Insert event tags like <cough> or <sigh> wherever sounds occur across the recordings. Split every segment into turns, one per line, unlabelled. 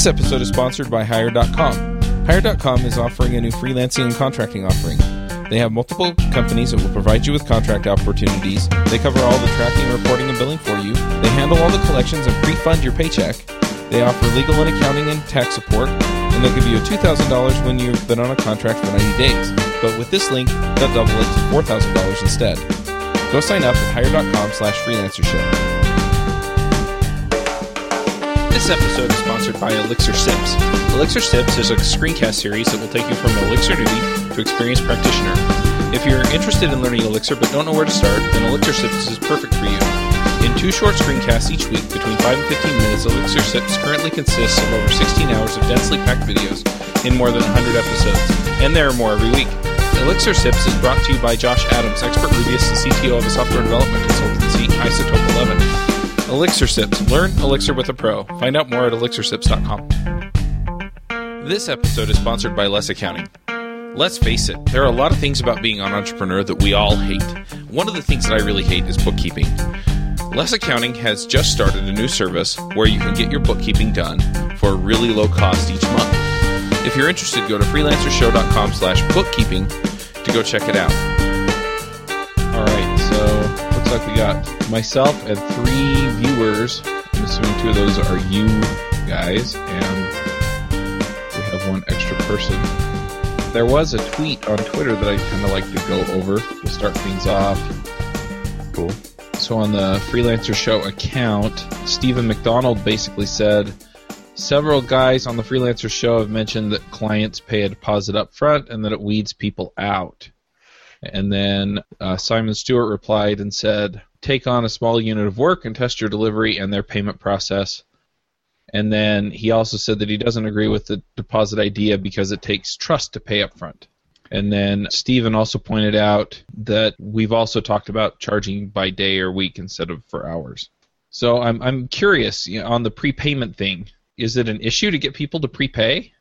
This episode is sponsored by Hired.com. Hired.com is offering a new freelancing and contracting offering. They have multiple companies that will provide you with contract opportunities. They cover all the tracking, reporting, and billing for you. They handle all the collections and pre fund your paycheck. They offer legal and accounting and tax support, and they'll give you a $2,000 when you've been on a contract for 90 days. But with this link, they'll double it to $4,000 instead. Go sign up at hired.com slash freelancer show. This episode is sponsored by Elixir Sips. Elixir Sips is a screencast series that will take you from Elixir newbie to experienced practitioner. If you're interested in learning Elixir but don't know where to start, then Elixir Sips is perfect for you. In two short screencasts each week, between 5 and 15 minutes, Elixir Sips currently consists of over 16 hours of densely packed videos in more than 100 episodes, and there are more every week. Elixir Sips is brought to you by Josh Adams, expert Rubyist and CTO of a software development consultancy, Isotope 11. Elixir Sips. Learn Elixir with a pro. Find out more at elixirsips.com. This episode is sponsored by Less Accounting. Let's face it, there are a lot of things about being an entrepreneur that we all hate. One of the things that I really hate is bookkeeping. Less Accounting has just started a new service where you can get your bookkeeping done for a really low cost each month. If you're interested, go to freelancershow.com slash bookkeeping to go check it out. Like we got myself and three viewers. I'm assuming two of those are you guys, and we have one extra person. There was a tweet on Twitter that I kind of like to go over to start things off.
Cool.
So on the Freelancer Show account, Stephen McDonald basically said, Several guys on the Freelancer Show have mentioned that clients pay a deposit up front and that it weeds people out. And then uh, Simon Stewart replied and said, take on a small unit of work and test your delivery and their payment process. And then he also said that he doesn't agree with the deposit idea because it takes trust to pay up front. And then Stephen also pointed out that we've also talked about charging by day or week instead of for hours. So I'm I'm curious you know, on the prepayment thing. Is it an issue to get people to prepay?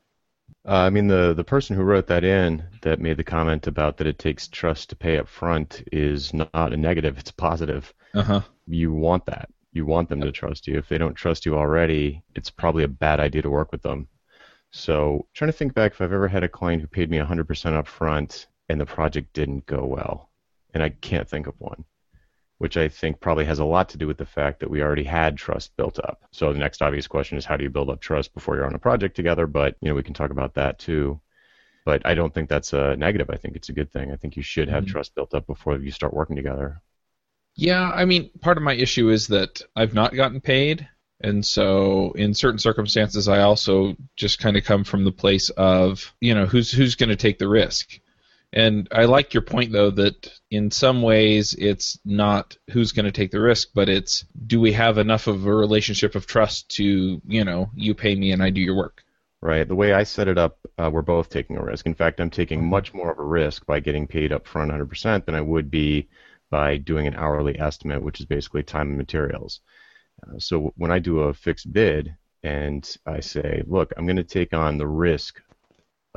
Uh, I mean, the the person who wrote that in that made the comment about that it takes trust to pay up front is not a negative; it's a positive.
Uh-huh.
You want that. You want them to trust you. If they don't trust you already, it's probably a bad idea to work with them. So, trying to think back if I've ever had a client who paid me 100% up front and the project didn't go well, and I can't think of one which I think probably has a lot to do with the fact that we already had trust built up. So the next obvious question is how do you build up trust before you're on a project together? But you know we can talk about that too. But I don't think that's a negative. I think it's a good thing. I think you should have mm-hmm. trust built up before you start working together.
Yeah, I mean, part of my issue is that I've not gotten paid, and so in certain circumstances, I also just kind of come from the place of you know who's who's going to take the risk. And I like your point, though, that in some ways it's not who's going to take the risk, but it's do we have enough of a relationship of trust to, you know, you pay me and I do your work.
Right. The way I set it up, uh, we're both taking a risk. In fact, I'm taking much more of a risk by getting paid up front 100% than I would be by doing an hourly estimate, which is basically time and materials. Uh, so when I do a fixed bid and I say, look, I'm going to take on the risk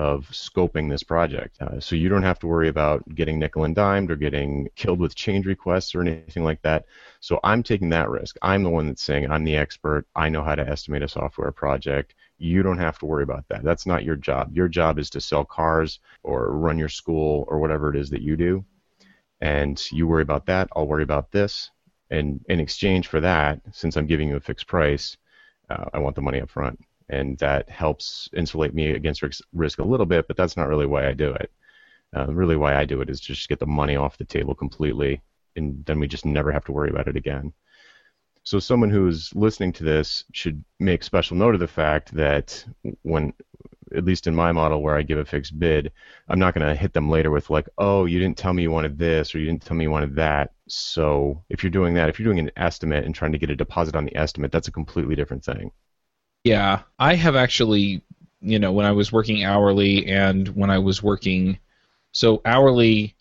of scoping this project. Uh, so you don't have to worry about getting nickel and dimed or getting killed with change requests or anything like that. So I'm taking that risk. I'm the one that's saying I'm the expert. I know how to estimate a software project. You don't have to worry about that. That's not your job. Your job is to sell cars or run your school or whatever it is that you do. And you worry about that. I'll worry about this. And in exchange for that, since I'm giving you a fixed price, uh, I want the money up front and that helps insulate me against risk a little bit, but that's not really why I do it. Uh, really, why I do it is just get the money off the table completely, and then we just never have to worry about it again. So, someone who's listening to this should make special note of the fact that when, at least in my model where I give a fixed bid, I'm not going to hit them later with, like, oh, you didn't tell me you wanted this or you didn't tell me you wanted that. So, if you're doing that, if you're doing an estimate and trying to get a deposit on the estimate, that's a completely different thing.
Yeah, I have actually, you know, when I was working hourly and when I was working, so hourly,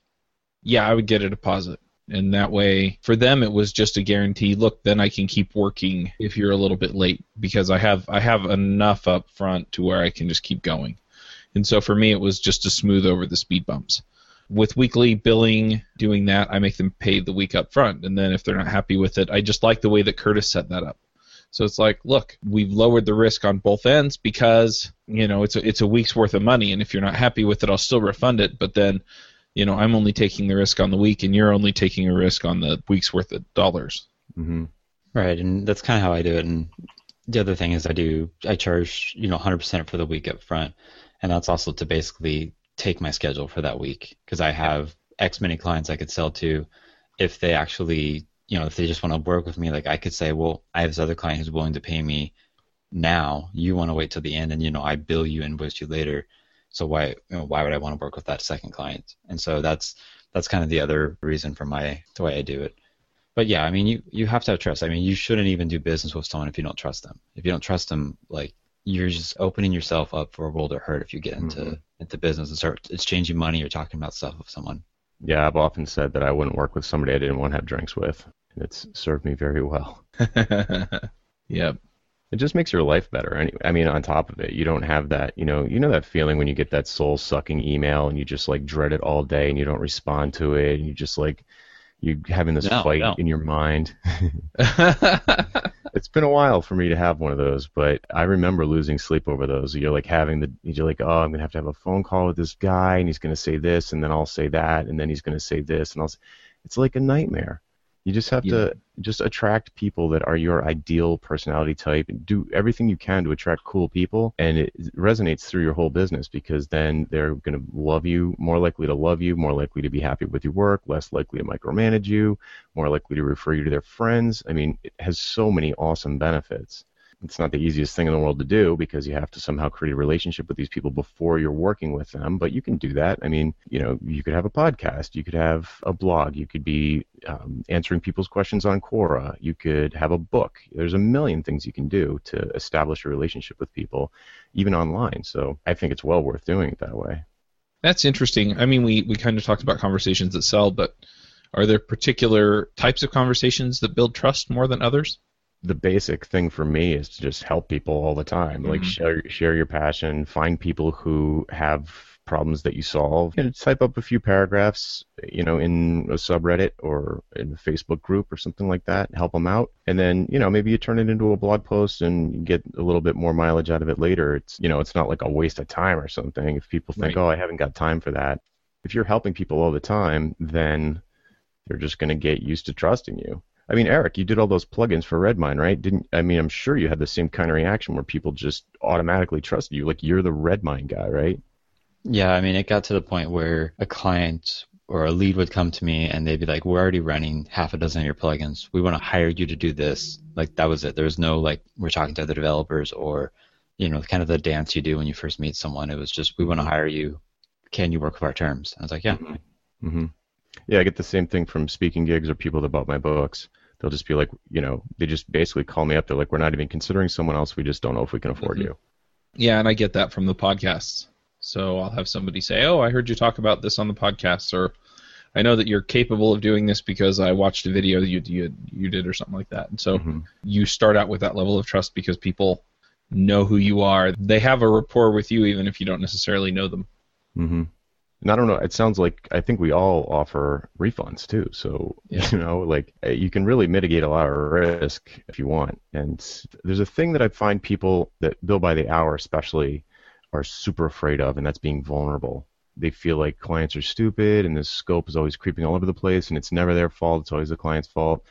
yeah, I would get a deposit. And that way, for them, it was just a guarantee. Look, then I can keep working if you're a little bit late because I have I have enough up front to where I can just keep going. And so for me, it was just to smooth over the speed bumps. With weekly billing, doing that, I make them pay the week up front, and then if they're not happy with it, I just like the way that Curtis set that up. So it's like, look, we've lowered the risk on both ends because you know it's a, it's a week's worth of money, and if you're not happy with it, I'll still refund it. But then, you know, I'm only taking the risk on the week, and you're only taking a risk on the week's worth of dollars.
Mm-hmm.
Right, and that's kind of how I do it. And the other thing is, I do I charge you know 100% for the week up front, and that's also to basically take my schedule for that week because I have X many clients I could sell to. If they actually you know, if they just want to work with me, like I could say, well, I have this other client who's willing to pay me now. You want to wait till the end, and you know, I bill you, and invoice you later. So why, you know, why would I want to work with that second client? And so that's that's kind of the other reason for my the way I do it. But yeah, I mean, you you have to have trust. I mean, you shouldn't even do business with someone if you don't trust them. If you don't trust them, like you're just opening yourself up for a world of hurt if you get into mm-hmm. into business and start exchanging money or talking about stuff with someone.
Yeah, I've often said that I wouldn't work with somebody I didn't want to have drinks with and it's served me very well. <laughs> <laughs>
yep.
It just makes your life better. Anyway, I mean, on top of it, you don't have that, you know, you know that feeling when you get that soul-sucking email and you just like dread it all day and you don't respond to it and you just like you're having this no, fight no. in your mind. <laughs> it's been a while for me to have one of those, but I remember losing sleep over those. You're like having the, you're like, oh, I'm gonna have to have a phone call with this guy, and he's gonna say this, and then I'll say that, and then he's gonna say this, and I'll. It's like a nightmare. You just have yeah. to just attract people that are your ideal personality type and do everything you can to attract cool people and it resonates through your whole business because then they're going to love you, more likely to love you, more likely to be happy with your work, less likely to micromanage you, more likely to refer you to their friends. I mean, it has so many awesome benefits it's not the easiest thing in the world to do because you have to somehow create a relationship with these people before you're working with them. But you can do that. I mean, you know, you could have a podcast, you could have a blog, you could be um, answering people's questions on Quora, you could have a book. There's a million things you can do to establish a relationship with people, even online. So I think it's well worth doing it that way.
That's interesting. I mean, we, we kind of talked about conversations that sell, but are there particular types of conversations that build trust more than others?
The basic thing for me is to just help people all the time. Mm-hmm. Like share share your passion, find people who have problems that you solve. You know, type up a few paragraphs, you know, in a subreddit or in a Facebook group or something like that. Help them out, and then you know maybe you turn it into a blog post and get a little bit more mileage out of it later. It's you know it's not like a waste of time or something. If people think, right. oh, I haven't got time for that. If you're helping people all the time, then they're just going to get used to trusting you. I mean, Eric, you did all those plugins for Redmine, right? Didn't I mean? I'm sure you had the same kind of reaction where people just automatically trusted you, like you're the Redmine guy, right?
Yeah, I mean, it got to the point where a client or a lead would come to me and they'd be like, "We're already running half a dozen of your plugins. We want to hire you to do this." Like that was it. There was no like we're talking to other developers or you know kind of the dance you do when you first meet someone. It was just we want to hire you. Can you work with our terms? I was like, yeah.
Mm-hmm. Yeah, I get the same thing from speaking gigs or people that bought my books they'll just be like, you know, they just basically call me up. They're like, we're not even considering someone else. We just don't know if we can afford mm-hmm. you.
Yeah, and I get that from the podcasts. So I'll have somebody say, "Oh, I heard you talk about this on the podcast," or "I know that you're capable of doing this because I watched a video you you you did or something like that." And so mm-hmm. you start out with that level of trust because people know who you are. They have a rapport with you even if you don't necessarily know them.
Mm-hmm and I don't know. It sounds like I think we all offer refunds too. So yeah. <laughs> you know, like uh, you can really mitigate a lot of risk if you want. And there's a thing that I find people that bill by the hour, especially, are super afraid of, and that's being vulnerable. They feel like clients are stupid, and the scope is always creeping all over the place, and it's never their fault. It's always the client's fault,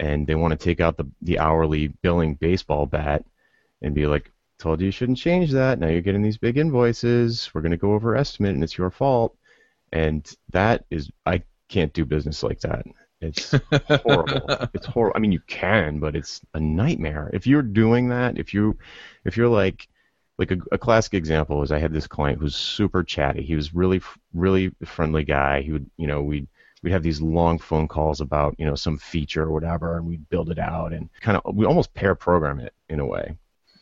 and they want to take out the the hourly billing baseball bat and be like, told you you shouldn't change that. Now you're getting these big invoices. We're going to go over estimate, and it's your fault. And that is, I can't do business like that. It's horrible. <laughs> it's horrible. I mean, you can, but it's a nightmare. If you're doing that, if you, if you're like, like a, a classic example is I had this client who's super chatty. He was really, really friendly guy. He would, you know, we'd we'd have these long phone calls about you know some feature or whatever, and we'd build it out and kind of we almost pair program it in a way.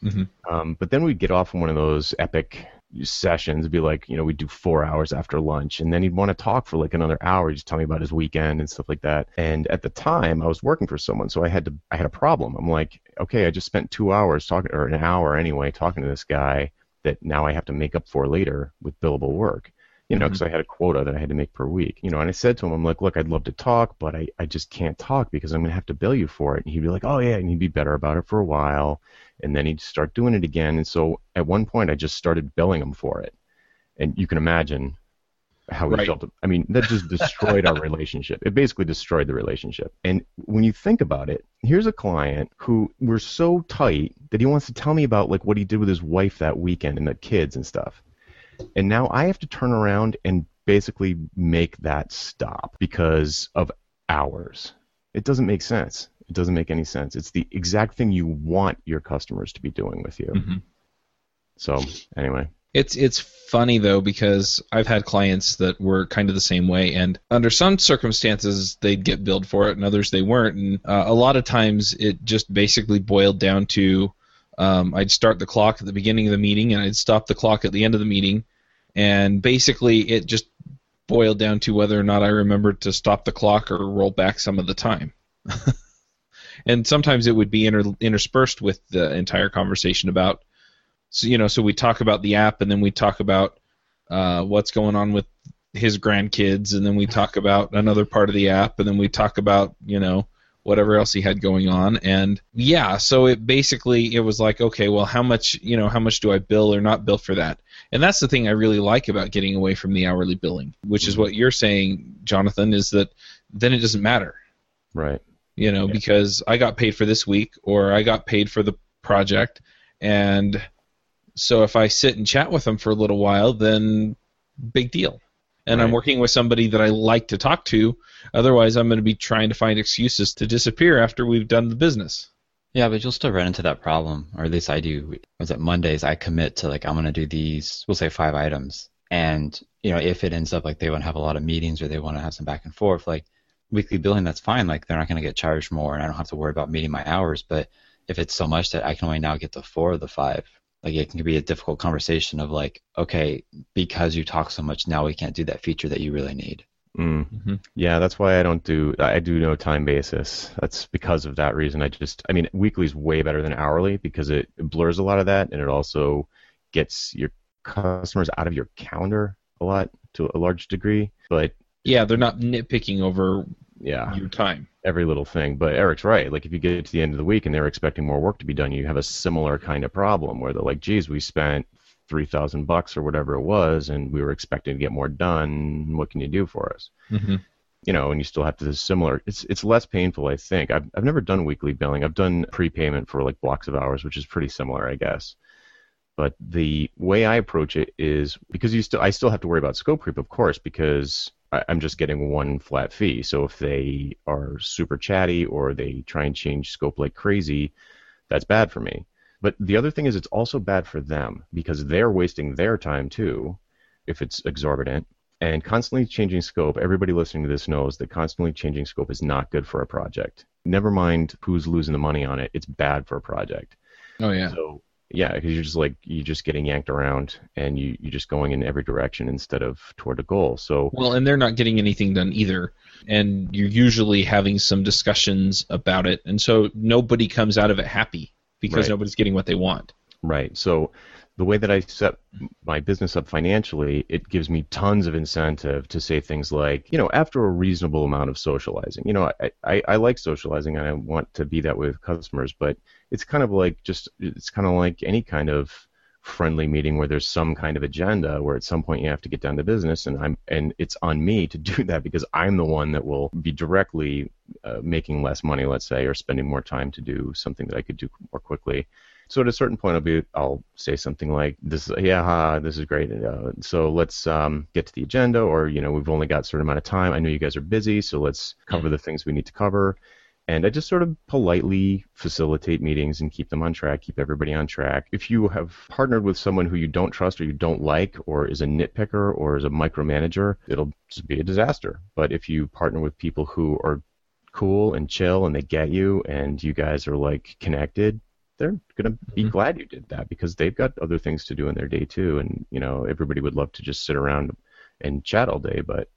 Mm-hmm. Um, but then we'd get off on one of those epic sessions, be like, you know, we'd do four hours after lunch, and then he'd want to talk for like another hour, just tell me about his weekend and stuff like that. And at the time, I was working for someone, so I had to, I had a problem. I'm like, okay, I just spent two hours talking, or an hour anyway, talking to this guy that now I have to make up for later with billable work. you know, because I had a quota that I had to make per week. You know, and I said to him, I'm like, look, I'd love to talk, but I, I just can't talk because I'm going to have to bill you for it. And he'd be like, oh, yeah, and he'd be better about it for a while. And then he'd start doing it again. And so at one point, I just started billing him for it. And you can imagine how he
Right.
felt. I mean, that just destroyed our <laughs> relationship. It basically destroyed the relationship. And when you think about it, here's a client who we're so tight that he wants to tell me about like what he did with his wife that weekend and the kids and stuff. And now I have to turn around and basically make that stop because of hours. It doesn't make sense. It doesn't make any sense. It's the exact thing you want your customers to be doing with you.
Mhm.
So, anyway.
It's it's funny though because I've had clients that were kind of the same way, and under some circumstances they'd get billed for it, and others they weren't. And uh, a lot of times it just basically boiled down to um, I'd start the clock at the beginning of the meeting, and I'd stop the clock at the end of the meeting, and basically it just boiled down to whether or not I remembered to stop the clock or roll back some of the time. <laughs> and sometimes it would be inter- interspersed with the entire conversation about so you know so we talk about the app and then we talk about uh, what's going on with his grandkids. And then we talk about another part of the app and then we talk about you know whatever else he had going on. And yeah so it basically it was like okay well how much you know how much do i bill or not bill for that? And that's the thing i really like about getting away from the hourly billing which is what you're saying jonathan is that then it doesn't matter.
Right.
You know,
Yeah.
because I got paid for this week or I got paid for the project, and so if I sit and chat with them for a little while, then big deal. And I'm working with somebody that I like to talk to. Otherwise, I'm going to be trying to find excuses to disappear after we've done the business.
Yeah, but you'll still run into that problem, or at least I do. Was it Mondays? I commit to like I'm gonna do these. We'll say five items, and you know if it ends up like they want to have a lot of meetings or they want to have some back and forth, like weekly billing, that's fine. Like they're not gonna get charged more, and I don't have to worry about meeting my hours. But if it's so much that I can only now get to four of the five, like it can be a difficult conversation of like, okay, because you talk so much, now we can't do that feature that you really need.
Mm.
Mhm.
Yeah, that's why I don't do I do no time basis. That's because of that reason. I just I mean weekly is way better than hourly because it, it blurs a lot of that and it also gets your customers out of your calendar a lot to a large degree. But
Yeah, they're not nitpicking over
yeah,
your time.
every little thing. But Eric's right. Like if you get to the end of the week and they're expecting more work to be done, you have a similar kind of problem where they're like, "Geez, we spent three thousand bucks or whatever it was, and we were expecting to get more done. What can you do for us?"
hmm
you know, and you still have to similar. It's it's less painful, I think. I've I've never done weekly billing. I've done prepayment for like blocks of hours, which is pretty similar, I guess. But the way I approach it is because you still I still have to worry about scope creep, of course, because I'm just getting one flat fee. So if they are super chatty or they try and change scope like crazy, that's bad for me. But the other thing is it's also bad for them because they're wasting their time too if it's exorbitant and constantly changing scope, everybody listening to this knows that constantly changing scope is not good for a project. Never mind who's losing the money on it, it's bad for a project.
Oh yeah.
So, yeah, because you're just like, you're just getting yanked around and you, you're just going in every direction instead of toward a goal. So,
Well, and they're not getting anything done either. And you're usually having some discussions about it. And so nobody comes out of it happy because
Right.
nobody's getting what they want.
Right. So the way that I set my business up financially, it gives me tons of incentive to say things like, you know, after a reasonable amount of socializing. You know, I, I, I like socializing and I want to be that way with customers, but it's kind of like just it's kind of like any kind of friendly meeting where there's some kind of agenda where at some point you have to get down to business and I'm and it's on me to do that because I'm the one that will be directly uh, making less money let's say or spending more time to do something that I could do more quickly so at a certain point, I'll be, I'll say something like, "This, yeah, ha, this is great. Uh, so let's um, get to the agenda, or you know, we've only got a certain amount of time. I know you guys are busy, so let's cover the things we need to cover." And I just sort of politely facilitate meetings and keep them on track, keep everybody on track. If you have partnered with someone who you don't trust or you don't like, or is a nitpicker or is a micromanager, it'll just be a disaster. But if you partner with people who are cool and chill and they get you and you guys are like connected, they're gonna be
Mhm.
glad you did that because they've got other things to do in their day too. And you know, everybody would love to just sit around and chat all day, but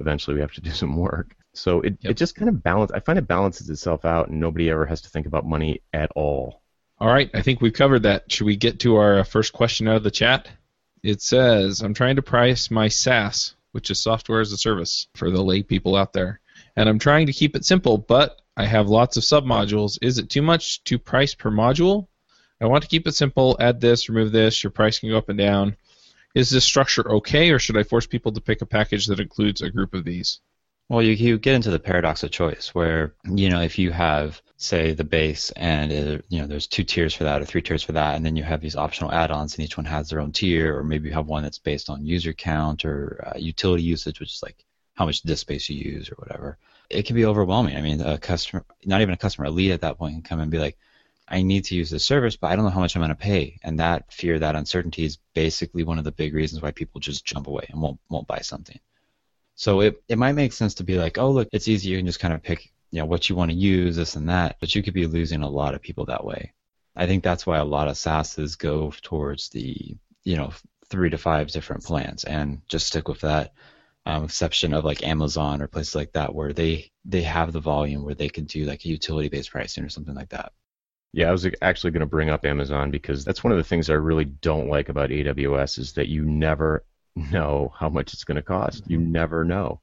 eventually we have to do <laughs> some work. So it,
Yep.
it just kind of balance. I find it balances itself out, and nobody ever has to think about money at all.
All right, I think we've covered that. Should we get to our uh, first question out of the chat? It says, I'm trying to price my SaaS, which is software as a service for the lay people out there. And I'm trying to keep it simple, but I have lots of submodules. Is it too much to price per module? I want to keep it simple. Add this, remove this. Your price can go up and down. Is this structure okay, or should I force people to pick a package that includes a group of these?
Well, you, you get into the paradox of choice, where you know if you have say the base and it, you know there's two tiers for that or three tiers for that, and then you have these optional add-ons, and each one has their own tier, or maybe you have one that's based on user count or uh, utility usage, which is like how much disk space you use or whatever. It can be overwhelming. I mean, a customer, not even a customer, a lead at that point can come and be like, I need to use this service, but I don't know how much I'm going to pay. And that fear, that uncertainty is basically one of the big reasons why people just jump away and won't won't buy something. So it, it might make sense to be like, oh look, it's easy, you can just kind of pick you know what you want to use, this and that, but you could be losing a lot of people that way. I think that's why a lot of SaaSes go towards the you know three to five different plans and just stick with that. Um, exception of like Amazon or places like that where they they have the volume where they can do like a utility based pricing or something like that.
Yeah, I was actually going to bring up Amazon because that's one of the things I really don't like about AWS is that you never know how much it's going to cost. You never know.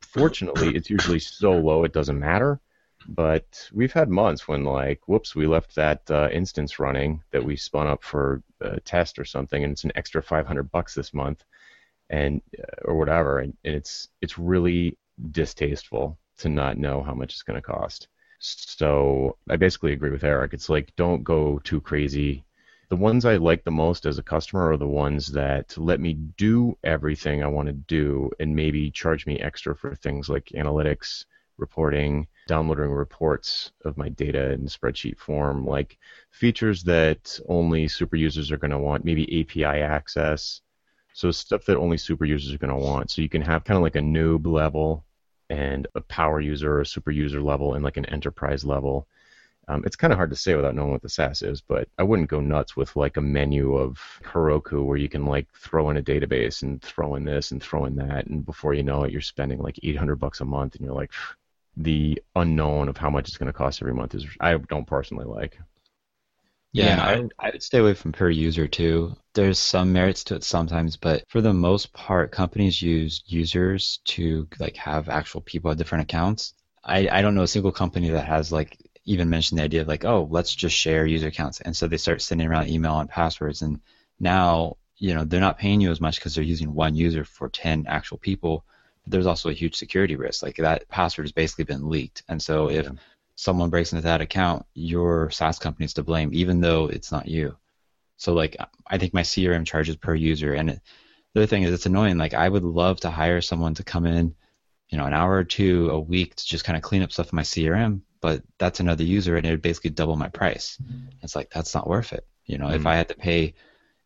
Fortunately, it's usually so low it doesn't matter. But we've had months when, like, whoops, we left that uh, instance running that we spun up for a test or something, and it's an extra 500 bucks this month, and or whatever, and, and it's it's really distasteful to not know how much it's going to cost. So I basically agree with Eric. It's like don't go too crazy. The ones I like the most as a customer are the ones that let me do everything I want to do and maybe charge me extra for things like analytics, reporting, downloading reports of my data in spreadsheet form, like features that only super users are going to want, maybe API access. So stuff that only super users are going to want. So you can have kind of like a noob level and a power user or a super user level and like an enterprise level. Um, it's kind of hard to say without knowing what the SaaS is, but I wouldn't go nuts with like a menu of Heroku where you can like throw in a database and throw in this and throw in that, and before you know it, you're spending like 800 bucks a month, and you're like, the unknown of how much it's going to cost every month is I don't personally like.
Yeah, I, I would stay away from per user too. There's some merits to it sometimes, but for the most part, companies use users to like have actual people at different accounts. I, I don't know a single company that has like even mentioned the idea of like, oh, let's just share user accounts. And so they start sending around email and passwords. And now, you know, they're not paying you as much because they're using one user for 10 actual people. But there's also a huge security risk. Like that password has basically been leaked. And so if someone breaks into that account, your SaaS company is to blame, even though it's not you. So like I think my CRM charges per user, and it, the other thing is it's annoying. Like I would love to hire someone to come in, you know, an hour or two a week to just kind of clean up stuff in my CRM, but that's another user, and it would basically double my price. Mm-hmm. It's like that's not worth it. You know, mm-hmm. if I had to pay,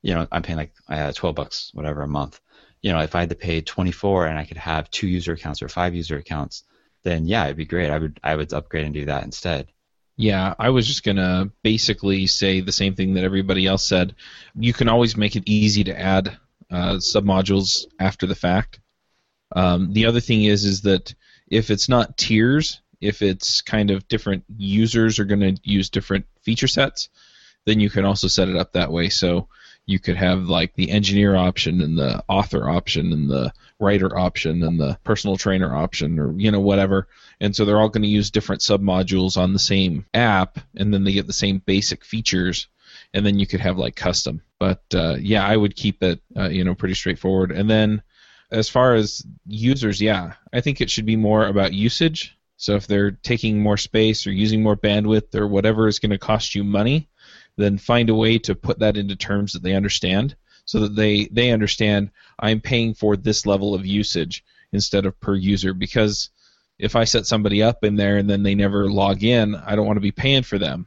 you know, I'm paying like uh, 12 bucks, whatever, a month. You know, if I had to pay 24 and I could have two user accounts or five user accounts, then yeah, it'd be great. I would I would upgrade and do that instead.
Yeah, I was just gonna basically say the same thing that everybody else said. You can always make it easy to add uh, submodules after the fact. Um, the other thing is is that if it's not tiers, if it's kind of different users are going to use different feature sets, then you can also set it up that way. So you could have like the engineer option and the author option and the writer option and the personal trainer option or you know whatever. And so they're all going to use different submodules on the same app and then they get the same basic features and then you could have like custom. But uh, yeah i would keep it uh, you know pretty straightforward. And then as far as users yeah i think it should be more about usage. So if they're taking more space or using more bandwidth or whatever is going to cost you money then find a way to put that into terms that they understand so that they, they understand I'm paying for this level of usage instead of per user because if I set somebody up in there and then they never log in, I don't want to be paying for them.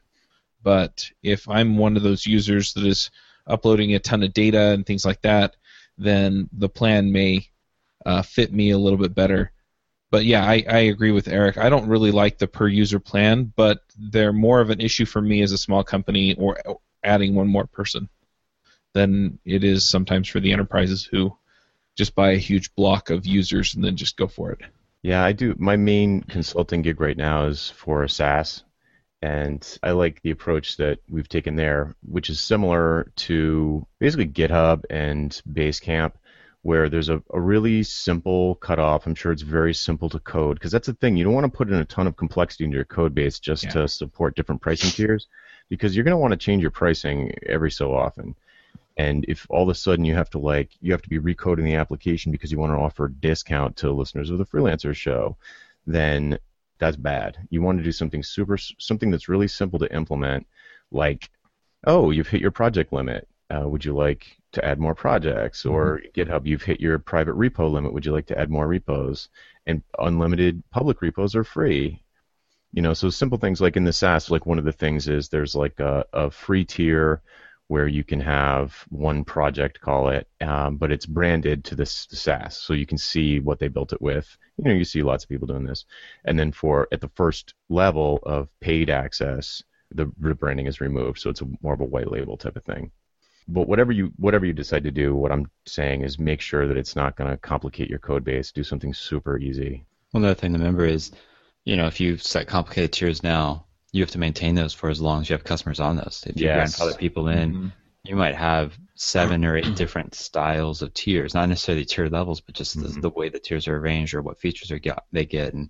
But if I'm one of those users that is uploading a ton of data and things like that, then the plan may uh, fit me a little bit better but yeah, I, I agree with Eric. I don't really like the per user plan, but they're more of an issue for me as a small company or adding one more person than it is sometimes for the enterprises who just buy a huge block of users and then just go for it.
Yeah, I do. My main consulting gig right now is for SaaS, And I like the approach that we've taken there, which is similar to basically GitHub and Basecamp, where there's a, a really simple cutoff. I'm sure it's very simple to code because that's the thing. You don't want to put in a ton of complexity into your code base just
Yeah.
to support different pricing tiers because you're going to want to change your pricing every so often. And if all of a sudden you have to like you have to be recoding the application because you want to offer a discount to listeners of the freelancer show, then that's bad. You want to do something super something that's really simple to implement, like, oh, you've hit your project limit. Uh, would you like to add more projects? Or GitHub, you've hit your private repo limit. Would you like to add more repos? And unlimited public repos are free. You know, so simple things like in the SaaS, like one of the things is there's like a, a free tier where you can have one project, call it, um, but it's branded to this the SaaS, so you can see what they built it with. You know, you see lots of people doing this, and then for at the first level of paid access, the, the branding is removed, so it's a, more of a white label type of thing. But whatever you whatever you decide to do, what I'm saying is make sure that it's not going to complicate your code base. Do something super easy.
One other thing to remember is, you know, if you set complicated tiers now, you have to maintain those for as long as you have customers on those. If you
Yes.
grandfather people in,
Mhm.
you might have seven or eight different styles of tiers, not necessarily tier levels, but just the,
Mhm.
the way the tiers are arranged or what features are they get. And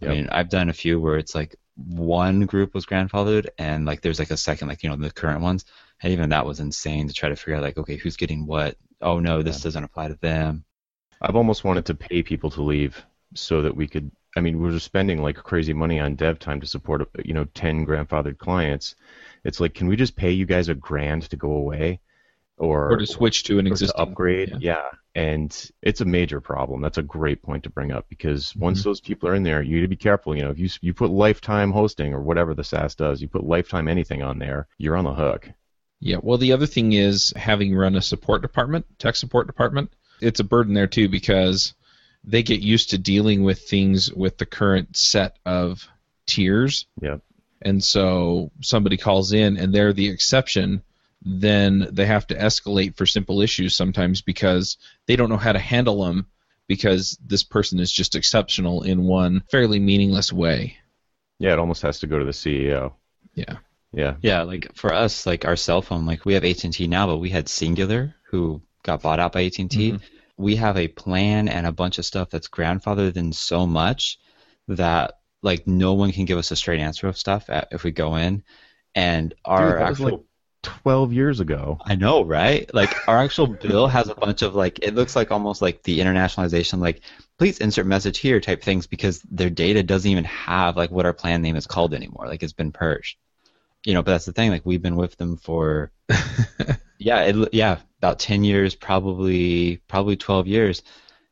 Yep.
I mean, I've done a few where it's like one group was grandfathered, and like there's like a second, like you know, the current ones, and even that was insane to try to figure out like, okay, who's getting what? Oh no, this doesn't apply to them.
I've almost wanted to pay people to leave so that we could. I mean, we're just spending like crazy money on dev time to support, you know, ten grandfathered clients. It's like, can we just pay you guys a grand to go away, or
Or to switch to an
or to
existing
upgrade?
yeah.
Yeah. and it's a major problem. That's a great point to bring up because once
Mm-hmm.
those people are in there, you need to be careful. You know, if you you put lifetime hosting or whatever the SaaS does, you put lifetime anything on there, you're on the hook.
Yeah, well, the other thing is having run a support department, tech support department, it's a burden there too because they get used to dealing with things with the current set of tiers.
Yep.
And so somebody calls in and they're the exception, then they have to escalate for simple issues sometimes because they don't know how to handle them because this person is just exceptional in one fairly meaningless way.
Yeah, it almost has to go to the CEO.
Yeah.
Yeah.
Yeah, like for us, like our cell phone, like we have AT and T now, but we had Cingular who got bought out by AT and T. Mm-hmm. We have a plan and a bunch of stuff that's grandfathered in so much that like no one can give us a straight answer of stuff if we go in, and our
Dude, that was
actual
like 12 years ago.
I know, right? Like our actual bill has a bunch of like it looks like almost like the internationalization, like please insert message here type things because their data doesn't even have like what our plan name is called anymore. Like it's been purged. You know, but that's the thing. Like we've been with them for <laughs> yeah, it, yeah, about ten years, probably probably twelve years.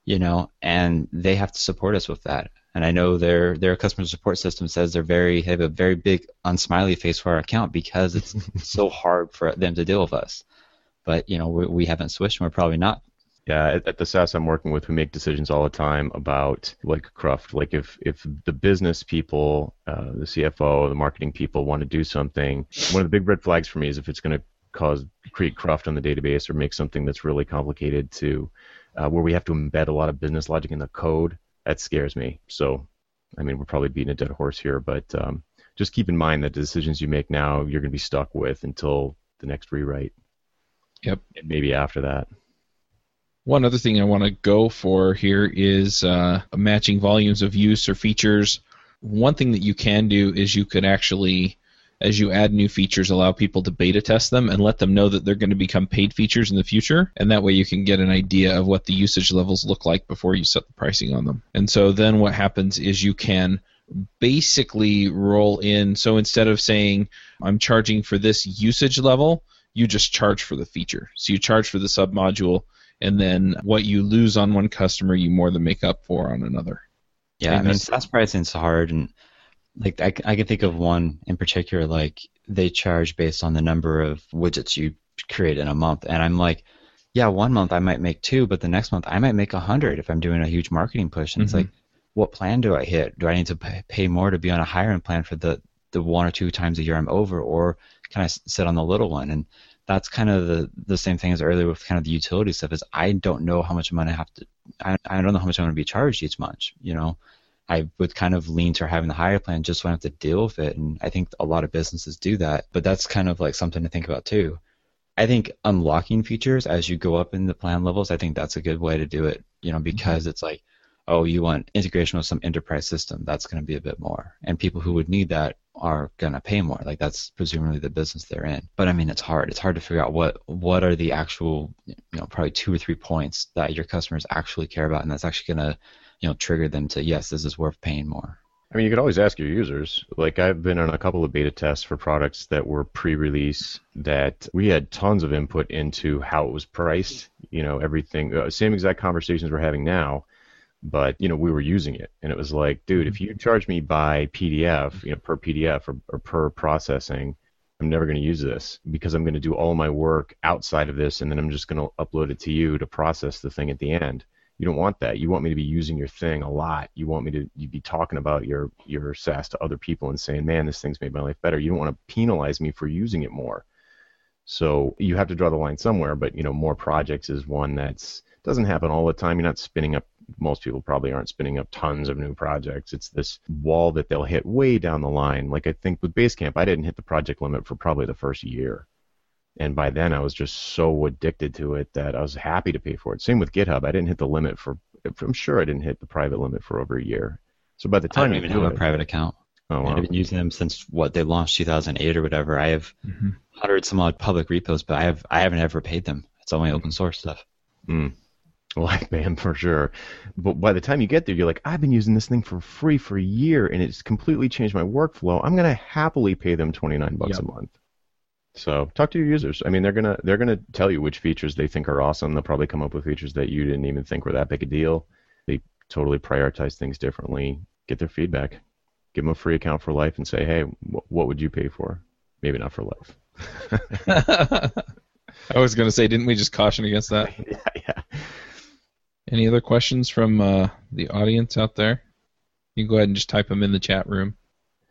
You know, and they have to support us with that. And I know their their customer support system says they're very have a very big unsmiley face for our account because it's <laughs> so hard for them to deal with us. But you know, we, we haven't switched, and we're probably not.
Yeah, at, at the SaaS I'm working with, we make decisions all the time about like Cruft. Like if if the business people, uh, the CFO, the marketing people want to do something, one of the big red flags for me is if it's going to cause create Cruft on the database or make something that's really complicated to uh, where we have to embed a lot of business logic in the code. That scares me. So, I mean, we're probably beating a dead horse here, but um, just keep in mind that the decisions you make now, you're going to be stuck with until the next rewrite.
Yep.
And maybe after that.
One other thing I want to go for here is uh, matching volumes of use or features. One thing that you can do is you could actually, as you add new features, allow people to beta test them and let them know that they're going to become paid features in the future. And that way you can get an idea of what the usage levels look like before you set the pricing on them. And so then what happens is you can basically roll in. So instead of saying, I'm charging for this usage level, you just charge for the feature. So you charge for the submodule and then what you lose on one customer, you more than make up for on another.
Yeah,
I
I mean, SaaS pricing's hard, and like I, I can think of one in particular. Like they charge based on the number of widgets you create in a month, and I'm like, yeah, one month I might make two, but the next month I might make a hundred if I'm doing a huge marketing push. And it's
Mhm.
like, what plan do I hit? Do I need to pay, pay more to be on a higher end plan for the the one or two times a year I'm over, or can I sit on the little one? And that's kind of the the same thing as earlier with kind of the utility stuff. Is I don't know how much money I have to. I, I don't know how much I'm going to be charged each month. You know, I would kind of lean to having the higher plan just so I have to deal with it. And I think a lot of businesses do that, but that's kind of like something to think about too. I think unlocking features as you go up in the plan levels, I think that's a good way to do it, you know, because mm-hmm. it's like, oh, you want integration with some enterprise system, that's going to be a bit more. And people who would need that are going to pay more. Like that's presumably the business they're in. But I mean, it's hard. It's hard to figure out what what are the actual, you know, probably two or three points that your customers actually care about, and that's actually going to you know trigger them to yes, this is worth paying more.
I mean, you could always ask your users. Like I've been on a couple of beta tests for products that were pre-release that we had tons of input into how it was priced. You know, everything. Uh, same exact conversations we're having now, but you know, we were using it, and it was like, dude, if mm-hmm. you charge me by PDF, you know, per PDF or, or per processing, I'm never going to use this because I'm going to do all my work outside of this, and then I'm just going to upload it to you to process the thing at the end you don't want that. You want me to be using your thing a lot. You want me to you be talking about your your SaaS to other people and saying, "Man, this thing's made my life better." You don't want to penalize me for using it more. So you have to draw the line somewhere. But you know, more projects is one that's doesn't happen all the time. You're not spinning up. Most people probably aren't spinning up tons of new projects. It's this wall that they'll hit way down the line. Like I think with Basecamp, I didn't hit the project limit for probably the first year and by then I was just so addicted to it that I was happy to pay for it. Same with GitHub. I didn't hit the limit for. I'm sure I didn't hit the private limit for over a year. So by the time
I don't even have it, a private account. Oh, wow. I've been using them since what they launched 2008 or whatever. I have mm-hmm. hundred some odd public repos, but I have I haven't ever paid them. It's all my open source stuff.
Mm. Like man, for sure. But by the time you get there, you're like, I've been using this thing for free for a year, and it's completely changed my workflow. I'm gonna happily pay them 29 bucks yep. a month. So talk to your users. I mean, they're gonna they're gonna tell you which features they think are awesome. They'll probably come up with features that you didn't even think were that big a deal. They totally prioritize things differently. Get their feedback. Give them a free account for life and say, hey, wh- what would you pay for? Maybe not for life. <laughs>
I was gonna say, didn't we just caution against that? <laughs>
yeah, yeah.
Any other questions from uh, the audience out there? You can go ahead and just type them in the chat room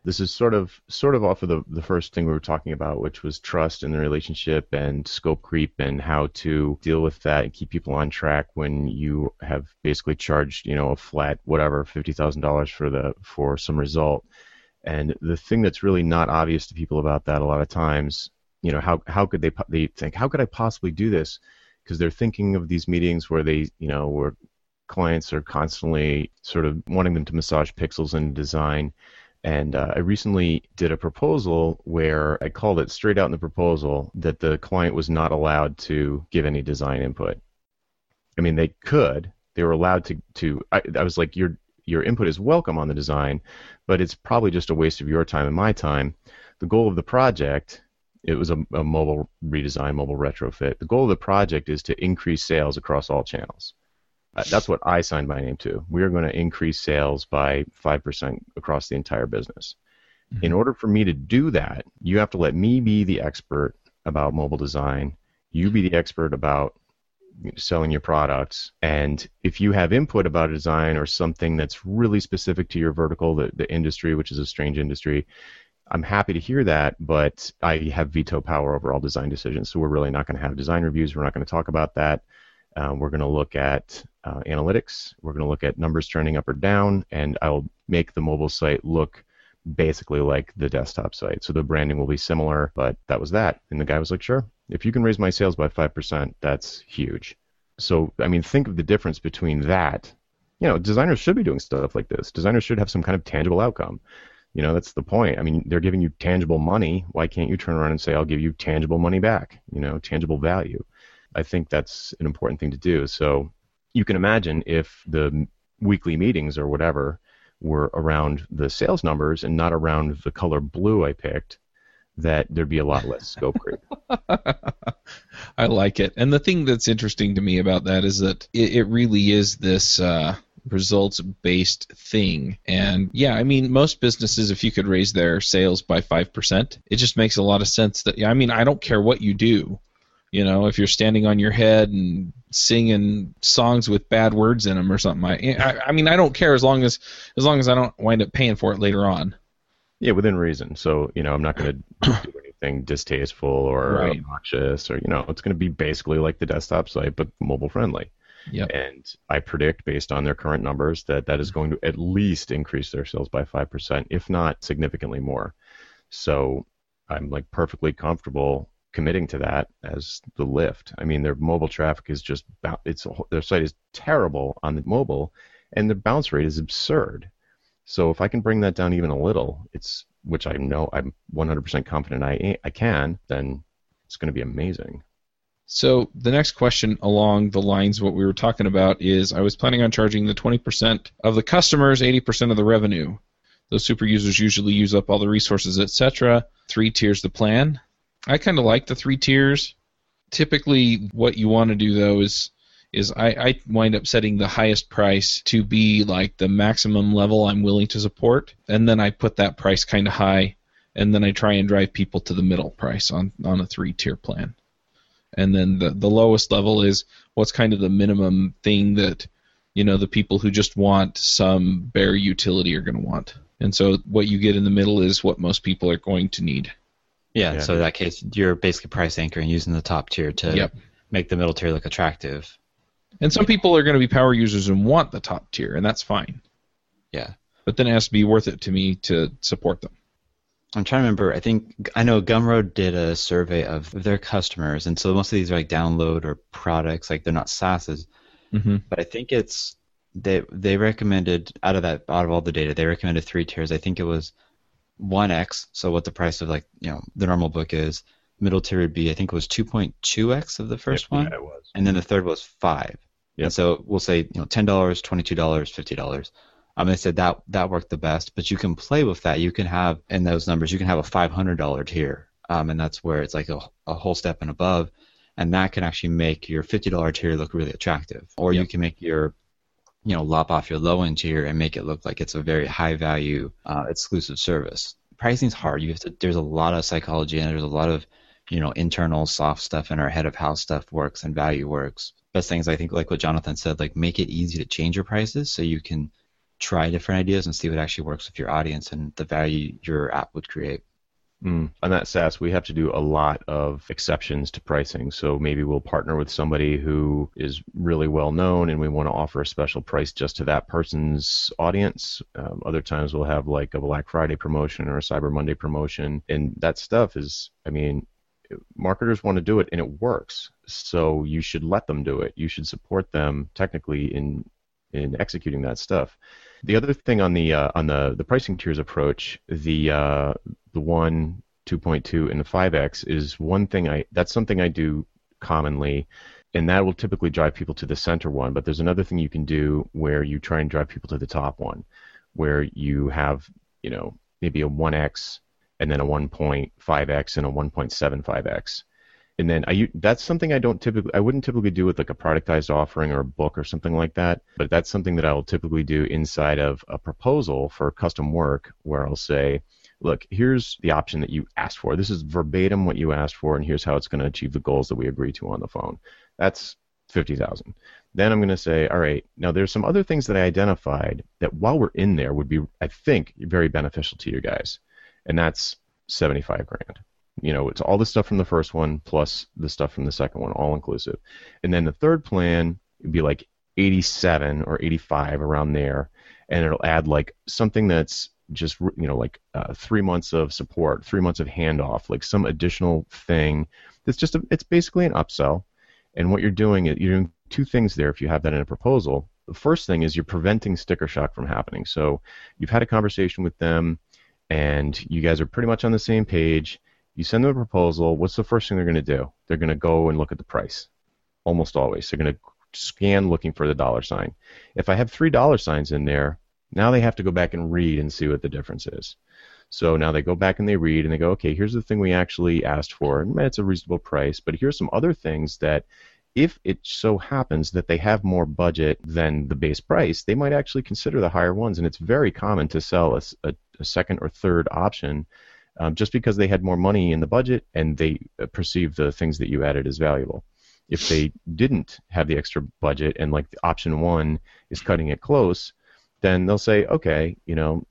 this is sort of sort of off of the, the first thing we were talking about, which was trust in the relationship and scope creep and how to deal with that and keep people on track when you have basically charged, you know, a flat whatever, fifty thousand dollars for the for some result. And the thing that's really not obvious to people about that a lot of times, you know, how how could they they think how could I possibly do this? Because they're thinking of these meetings where they, you know, where clients are constantly sort of wanting them to massage pixels in design and uh, I recently did a proposal where I called it straight out in the proposal that the client was not allowed to give any design input. I mean, they could. They were allowed to. to I, I was like, your your input is welcome on the design, but it's probably just a waste of your time and my time. The goal of the project, it was a, a mobile redesign, mobile retrofit. The goal of the project is to increase sales across all channels. Uh, that's what I signed my name to. We are going to increase sales by 5% across the entire business. Mm-hmm. In order for me to do that, you have to let me be the expert about mobile design. You be the expert about selling your products. And if you have input about a design or something that's really specific to your vertical, the, the industry, which is a strange industry, I'm happy to hear that, but I have veto power over all design decisions. So we're really not going to have design reviews. We're not going to talk about that. Uh, we're going to look at uh, analytics. We're going to look at numbers turning up or down, and I'll make the mobile site look basically like the desktop site. So the branding will be similar, but that was that. And the guy was like, sure, if you can raise my sales by 5%, that's huge. So, I mean, think of the difference between that. You know, designers should be doing stuff like this. Designers should have some kind of tangible outcome. You know, that's the point. I mean, they're giving you tangible money. Why can't you turn around and say, I'll give you tangible money back? You know, tangible value. I think that's an important thing to do. So you can imagine if the weekly meetings or whatever were around the sales numbers and not around the color blue I picked, that there'd be a lot less scope creep. <laughs>
I like it. And the thing that's interesting to me about that is that it, it really is this uh, results based thing. And yeah, I mean, most businesses, if you could raise their sales by 5%, it just makes a lot of sense that, I mean, I don't care what you do. You know, if you're standing on your head and singing songs with bad words in them or something, I, I, I mean, I don't care as long as as long as I don't wind up paying for it later on.
Yeah, within reason. So you know, I'm not going <coughs> to do anything distasteful or right. obnoxious, or you know, it's going to be basically like the desktop site but mobile friendly.
Yep.
And I predict, based on their current numbers, that that is going to at least increase their sales by 5%, if not significantly more. So I'm like perfectly comfortable committing to that as the lift. I mean, their mobile traffic is just, it's their site is terrible on the mobile, and the bounce rate is absurd. So if I can bring that down even a little, it's which I know I'm 100% confident I I can, then it's going to be amazing.
So the next question along the lines of what we were talking about is I was planning on charging the 20% of the customers 80% of the revenue. Those super users usually use up all the resources, etc. Three tiers the plan. I kind of like the three tiers. Typically, what you want to do though is is I, I wind up setting the highest price to be like the maximum level I'm willing to support, and then I put that price kind of high, and then I try and drive people to the middle price on on a three tier plan and then the the lowest level is what's kind of the minimum thing that you know the people who just want some bare utility are going to want. And so what you get in the middle is what most people are going to need.
Yeah, yeah. so in that case, you're basically price anchoring using the top tier to yep. make the middle tier look attractive.
And some people are going to be power users and want the top tier, and that's fine.
Yeah.
But then it has to be worth it to me to support them.
I'm trying to remember. I think I know Gumroad did a survey of their customers, and so most of these are like download or products, like they're not SaaSes.
Mm-hmm.
But I think it's they they recommended out of that out of all the data, they recommended three tiers. I think it was one X, so what the price of like you know the normal book is. Middle tier would be I think it was 2.2x of the first
yep,
one,
yeah, it was.
and then the third was five.
Yep.
And so we'll say you know ten dollars, twenty two dollars, fifty dollars. Um, they said that that worked the best, but you can play with that. You can have in those numbers, you can have a five hundred dollar tier, um, and that's where it's like a, a whole step and above, and that can actually make your fifty dollar tier look really attractive. Or yep. you can make your you know lop off your low end tier and make it look like it's a very high value uh, exclusive service. Pricing's hard. You have to. There's a lot of psychology and there's a lot of you know internal soft stuff in our head of how stuff works and value works. Best things I think like what Jonathan said, like make it easy to change your prices so you can try different ideas and see what actually works with your audience and the value your app would create.
Mm. On that SaaS, we have to do a lot of exceptions to pricing. So maybe we'll partner with somebody who is really well known and we want to offer a special price just to that person's audience. Um, other times we'll have like a Black Friday promotion or a Cyber Monday promotion. And that stuff is, I mean, marketers want to do it and it works. So you should let them do it. You should support them technically in in executing that stuff. The other thing on the uh, on the the pricing tiers approach, the uh, the one, 2.2, and the 5x is one thing I that's something I do commonly, and that will typically drive people to the center one. But there's another thing you can do where you try and drive people to the top one, where you have you know maybe a 1x and then a 1.5x and a 1.75x and then I that's something I don't typically I wouldn't typically do with like a productized offering or a book or something like that. But that's something that I will typically do inside of a proposal for custom work where I'll say, look, here's the option that you asked for. This is verbatim what you asked for, and here's how it's going to achieve the goals that we agree to on the phone. That's fifty thousand. Then I'm going to say, all right, now there's some other things that I identified that while we're in there would be, I think, very beneficial to you guys, and that's seventy-five grand you know, it's all the stuff from the first one plus the stuff from the second one, all inclusive. And then the third plan would be like 87 or 85 around there, and it'll add like something that's just you know like uh, three months of support, three months of handoff, like some additional thing that's just a, it's basically an upsell. And what you're doing is you're doing two things there. If you have that in a proposal, the first thing is you're preventing sticker shock from happening. So you've had a conversation with them, and you guys are pretty much on the same page you send them a proposal. What's the first thing they're going to do? They're going to go and look at the price. Almost always. They're going to scan looking for the dollar sign. If I have three dollar signs in there, now they have to go back and read and see what the difference is. So now they go back and they read and they go, okay, here's the thing we actually asked for, and it's a reasonable price, but here's some other things that if it so happens that they have more budget than the base price, they might actually consider the higher ones. And it's very common to sell a, a, a second or third option um, just because they had more money in the budget and they uh, perceived the things that you added as valuable. If they didn't have the extra budget and like option one is cutting it close, then they'll say, okay, you know,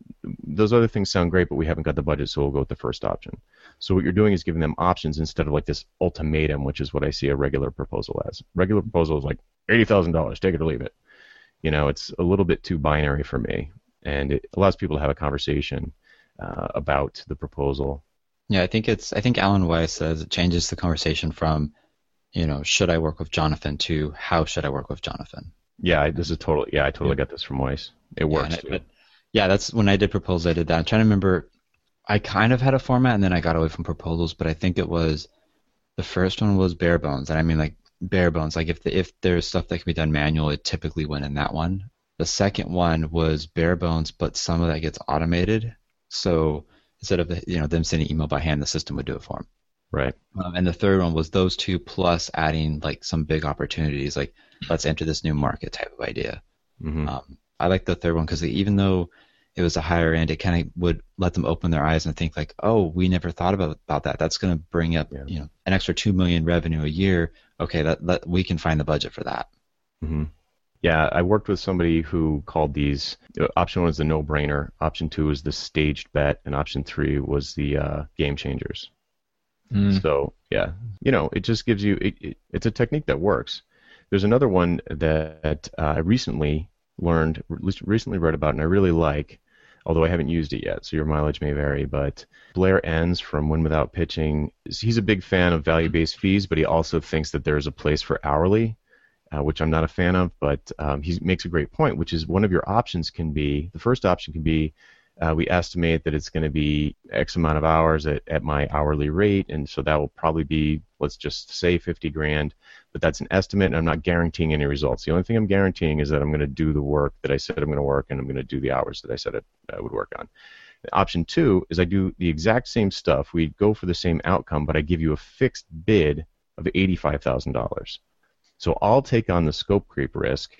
those other things sound great, but we haven't got the budget, so we'll go with the first option. So what you're doing is giving them options instead of like this ultimatum, which is what I see a regular proposal as. Regular proposal is like eighty thousand dollars, take it or leave it. You know, it's a little bit too binary for me, and it allows people to have a conversation uh, about the proposal.
Yeah, I think it's. I think Alan Weiss says it changes the conversation from, you know, should I work with Jonathan to how should I work with Jonathan.
Yeah, I, this is totally. Yeah, I totally yeah. got this from Weiss. It works.
Yeah, it, yeah, that's when I did proposals. I did that. I'm trying to remember. I kind of had a format, and then I got away from proposals. But I think it was the first one was bare bones, and I mean like bare bones. Like if the, if there's stuff that can be done manual, it typically went in that one. The second one was bare bones, but some of that gets automated. So instead of you know them sending email by hand, the system would do it for them.
Right.
Um, and the third one was those two plus adding like some big opportunities, like let's enter this new market type of idea. Mm-hmm. Um, I like the third one because even though it was a higher end, it kind of would let them open their eyes and think like, oh, we never thought about about that. That's going to bring up yeah. you know an extra two million revenue a year. Okay, that, that we can find the budget for that.
Mm-hmm. Yeah, I worked with somebody who called these. Option one is the no-brainer. Option two is the staged bet, and option three was the uh, game changers. Mm. So yeah, you know, it just gives you. It, it, it's a technique that works. There's another one that uh, I recently learned, recently read about, and I really like, although I haven't used it yet, so your mileage may vary. But Blair Enns from Win Without Pitching, he's a big fan of value-based fees, but he also thinks that there's a place for hourly, uh, which I'm not a fan of. But um, he makes a great point, which is one of your options can be the first option can be uh, we estimate that it's going to be X amount of hours at, at my hourly rate, and so that will probably be, let's just say, 50 grand but that's an estimate, and I'm not guaranteeing any results. The only thing I'm guaranteeing is that I'm going to do the work that I said I'm going to work, and I'm going to do the hours that I said I would work on. Option two is I do the exact same stuff. We go for the same outcome, but I give you a fixed bid of $85,000. So I'll take on the scope creep risk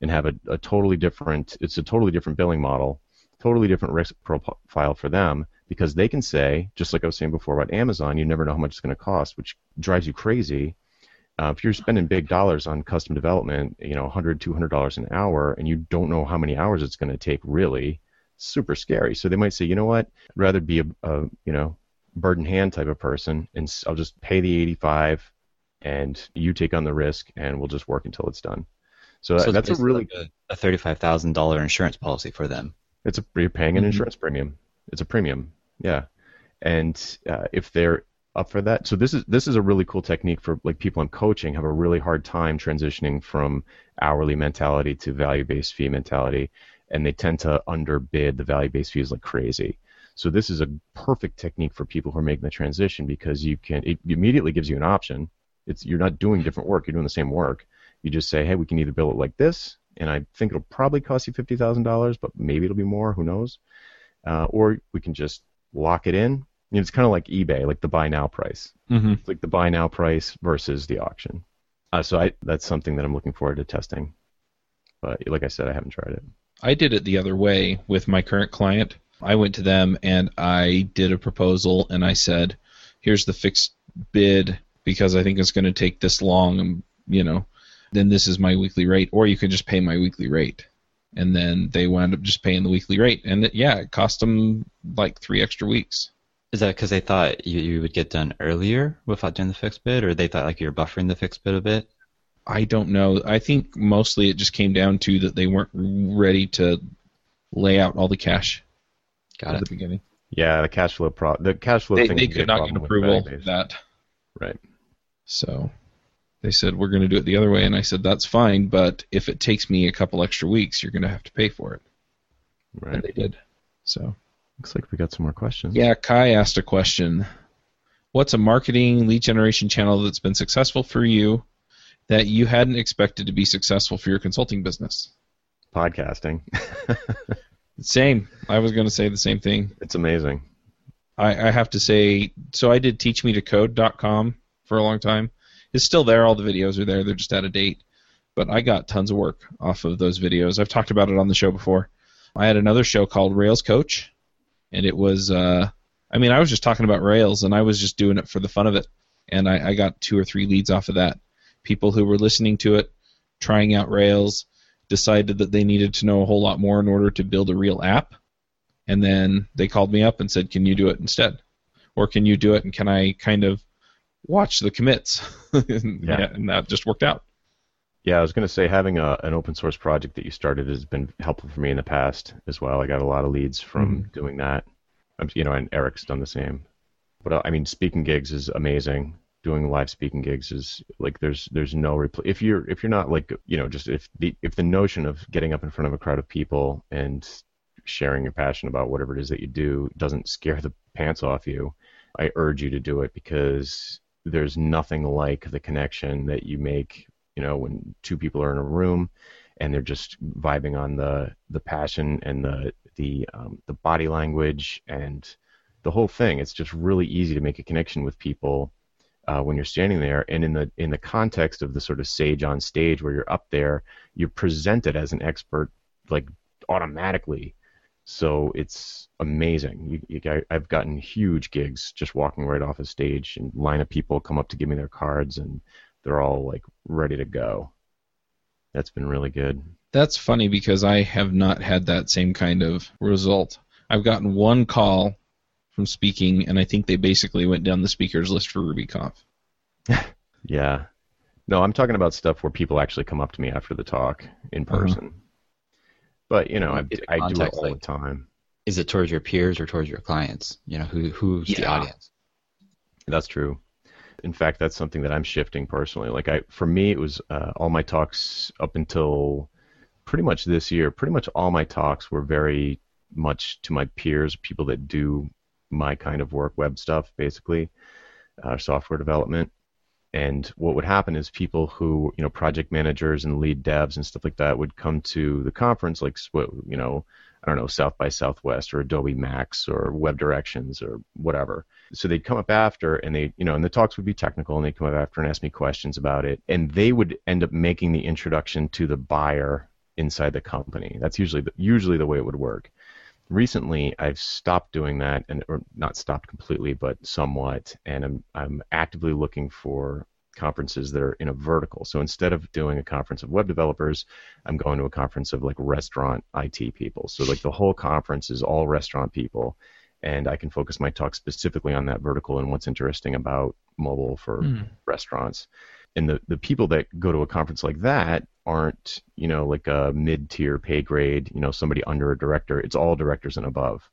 and have a, a totally different, it's a totally different billing model, totally different risk profile for them because they can say, just like I was saying before about Amazon, you never know how much it's going to cost, which drives you crazy uh, if you're spending big dollars on custom development, you know, 100, 200 dollars an hour, and you don't know how many hours it's going to take, really, super scary. So they might say, you know what, I'd rather be a, a you know, bird in hand type of person, and I'll just pay the 85, and you take on the risk, and we'll just work until it's done. So, so that's a really
like a, a thirty-five thousand dollar insurance policy for them.
It's a you're paying an mm-hmm. insurance premium. It's a premium, yeah. And uh, if they're up for that. So this is this is a really cool technique for like people in coaching have a really hard time transitioning from hourly mentality to value-based fee mentality, and they tend to underbid the value-based fees like crazy. So this is a perfect technique for people who are making the transition because you can it immediately gives you an option. It's you're not doing different work, you're doing the same work. You just say, hey, we can either bill it like this, and I think it'll probably cost you fifty thousand dollars, but maybe it'll be more. Who knows? Uh, or we can just lock it in, you know, it's kind of like eBay, like the buy now price. Mm-hmm. It's like the buy now price versus the auction. Uh, so I, that's something that I'm looking forward to testing. But like I said, I haven't tried it.
I did it the other way with my current client. I went to them and I did a proposal and I said, "Here's the fixed bid because I think it's going to take this long, and you know, then this is my weekly rate, or you can just pay my weekly rate." And then they wound up just paying the weekly rate, and it, yeah, it cost them like three extra weeks.
Is that because they thought you, you would get done earlier without doing the fixed bid, or they thought like you're buffering the fixed bid a bit?
I don't know. I think mostly it just came down to that they weren't ready to lay out all the cash
Got at
it. the beginning.
Yeah, the cash flow pro the cash flow
they,
thing.
They could not get approval of that.
Right.
So they said we're going to do it the other way, and I said that's fine, but if it takes me a couple extra weeks, you're going to have to pay for it.
Right.
And they did. So
Looks like we got some more questions.
Yeah, Kai asked a question. What's a marketing lead generation channel that's been successful for you that you hadn't expected to be successful for your consulting business?
Podcasting. <laughs>
same. I was going to say the same thing.
It's amazing.
I, I have to say, so I did teachmetocode.com for a long time. It's still there. All the videos are there. They're just out of date. But I got tons of work off of those videos. I've talked about it on the show before. I had another show called Rails Coach, and it was uh, I mean I was just talking about Rails and I was just doing it for the fun of it, and I, I got two or three leads off of that. People who were listening to it, trying out Rails, decided that they needed to know a whole lot more in order to build a real app. And then they called me up and said, "Can you do it instead, or can you do it and can I kind of watch the commits?" <laughs> and,
Yeah.
yeah, and that just worked out.
Yeah, I was going to say having a, an open source project that you started has been helpful for me in the past as well. I got a lot of leads from doing that. Um, you know, and Eric's done the same. But uh, I mean, speaking gigs is amazing. Doing live speaking gigs is like there's there's no repl- if you're if you're not like you know just if the if the notion of getting up in front of a crowd of people and sharing your passion about whatever it is that you do doesn't scare the pants off you, I urge you to do it because there's nothing like the connection that you make you know when two people are in a room and they're just vibing on the the passion and the the um, the body language and the whole thing. It's just really easy to make a connection with people uh, when you're standing there. And in the in the context of the sort of sage on stage where you're up there you're presented as an expert like automatically so it's amazing you, you, i've gotten huge gigs just walking right off a stage and line of people come up to give me their cards and they're all like ready to go that's been really good
That's funny because I have not had that same kind of result. I've gotten one call from speaking, and I think they basically went down the speakers list for RubyConf. <laughs>
Yeah. No, I'm talking about stuff where people actually come up to me after the talk in
Uh-huh.
But you know, I, I do it all the time.
Is it towards your peers or towards your clients? You know, who who's the audience?
That's true. In fact, that's something that I'm shifting personally. Like I, for me, it was uh, all my talks up until pretty much this year. Pretty much all my talks were very much to my peers, people that do my kind of work, web stuff, basically, uh, software development. And what would happen is people who, you know, project managers and lead devs and stuff like that would come to the conference, like, you know, I don't know, South by Southwest or Adobe Max or Web Directions or whatever. So they'd come up after and they, you know, and the talks would be technical and they'd come up after and ask me questions about it. And they would end up making the introduction to the buyer inside the company. That's usually the, usually the way it would work. Recently, I've stopped doing that, and or not stopped completely, but somewhat, and I'm I'm actively looking for conferences that are in a vertical. So instead of doing a conference of web developers, I'm going to a conference of like restaurant IT people. So like the whole conference is all restaurant people, and I can focus my talk specifically on that vertical and what's interesting about mobile for
Hmm.
restaurants. And the, the people that go to a conference like that aren't, you know, like a mid tier pay grade, you know, somebody under a director. It's all directors and above.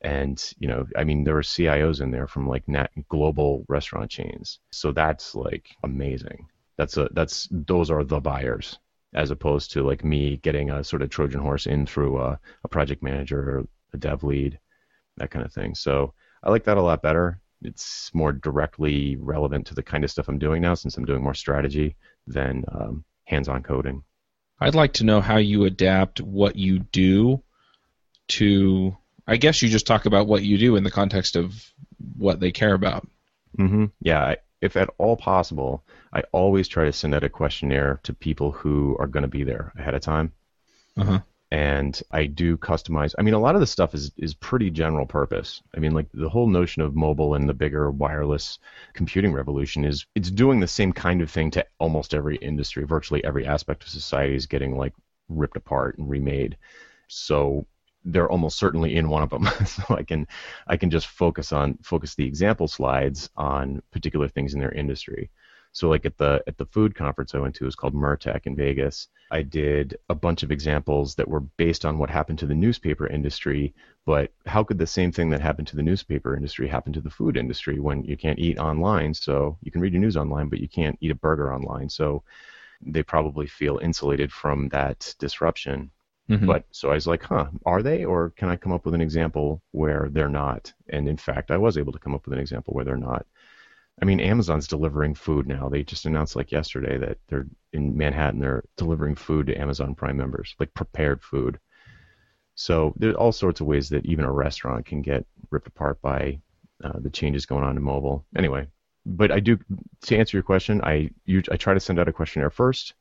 And, you know, I mean, there are CIOs in there from like nat- global restaurant chains. So that's like amazing. That's a, that's, those are the buyers as opposed to like me getting a sort of Trojan horse in through a, a project manager or a dev lead, that kind of thing. So I like that a lot better. It's more directly relevant to the kind of stuff I'm doing now since I'm doing more strategy than um, hands-on coding.
I'd like to know how you adapt what you do to. I guess you just talk about what you do in the context of what they care about.
hmm Yeah, I, if at all possible, I always try to send out a questionnaire to people who are going to be there ahead of time.
Uh-huh.
And I do customize. I mean, a lot of the stuff is is pretty general purpose. I mean, like the whole notion of mobile and the bigger wireless computing revolution is it's doing the same kind of thing to almost every industry. Virtually every aspect of society is getting like ripped apart and remade. So they're almost certainly in one of them. <laughs> so I can I can just focus on focus the example slides on particular things in their industry. So like at the at the food conference I went to, it was called MURTEC in Vegas. I did a bunch of examples that were based on what happened to the newspaper industry, but how could the same thing that happened to the newspaper industry happen to the food industry when you can't eat online? So you can read your news online, but you can't eat a burger online. So they probably feel insulated from that disruption.
Mhm.
But so I was like, huh, are they? Or can I come up with an example where they're not? And in fact, I was able to come up with an example where they're not. I mean, Amazon's delivering food now. They just announced like yesterday that they're in Manhattan. They're delivering food to Amazon Prime members, like prepared food. So there's all sorts of ways that even a restaurant can get ripped apart by uh, the changes going on in mobile. Anyway, but I do to answer your question. I us- I try to send out a questionnaire first.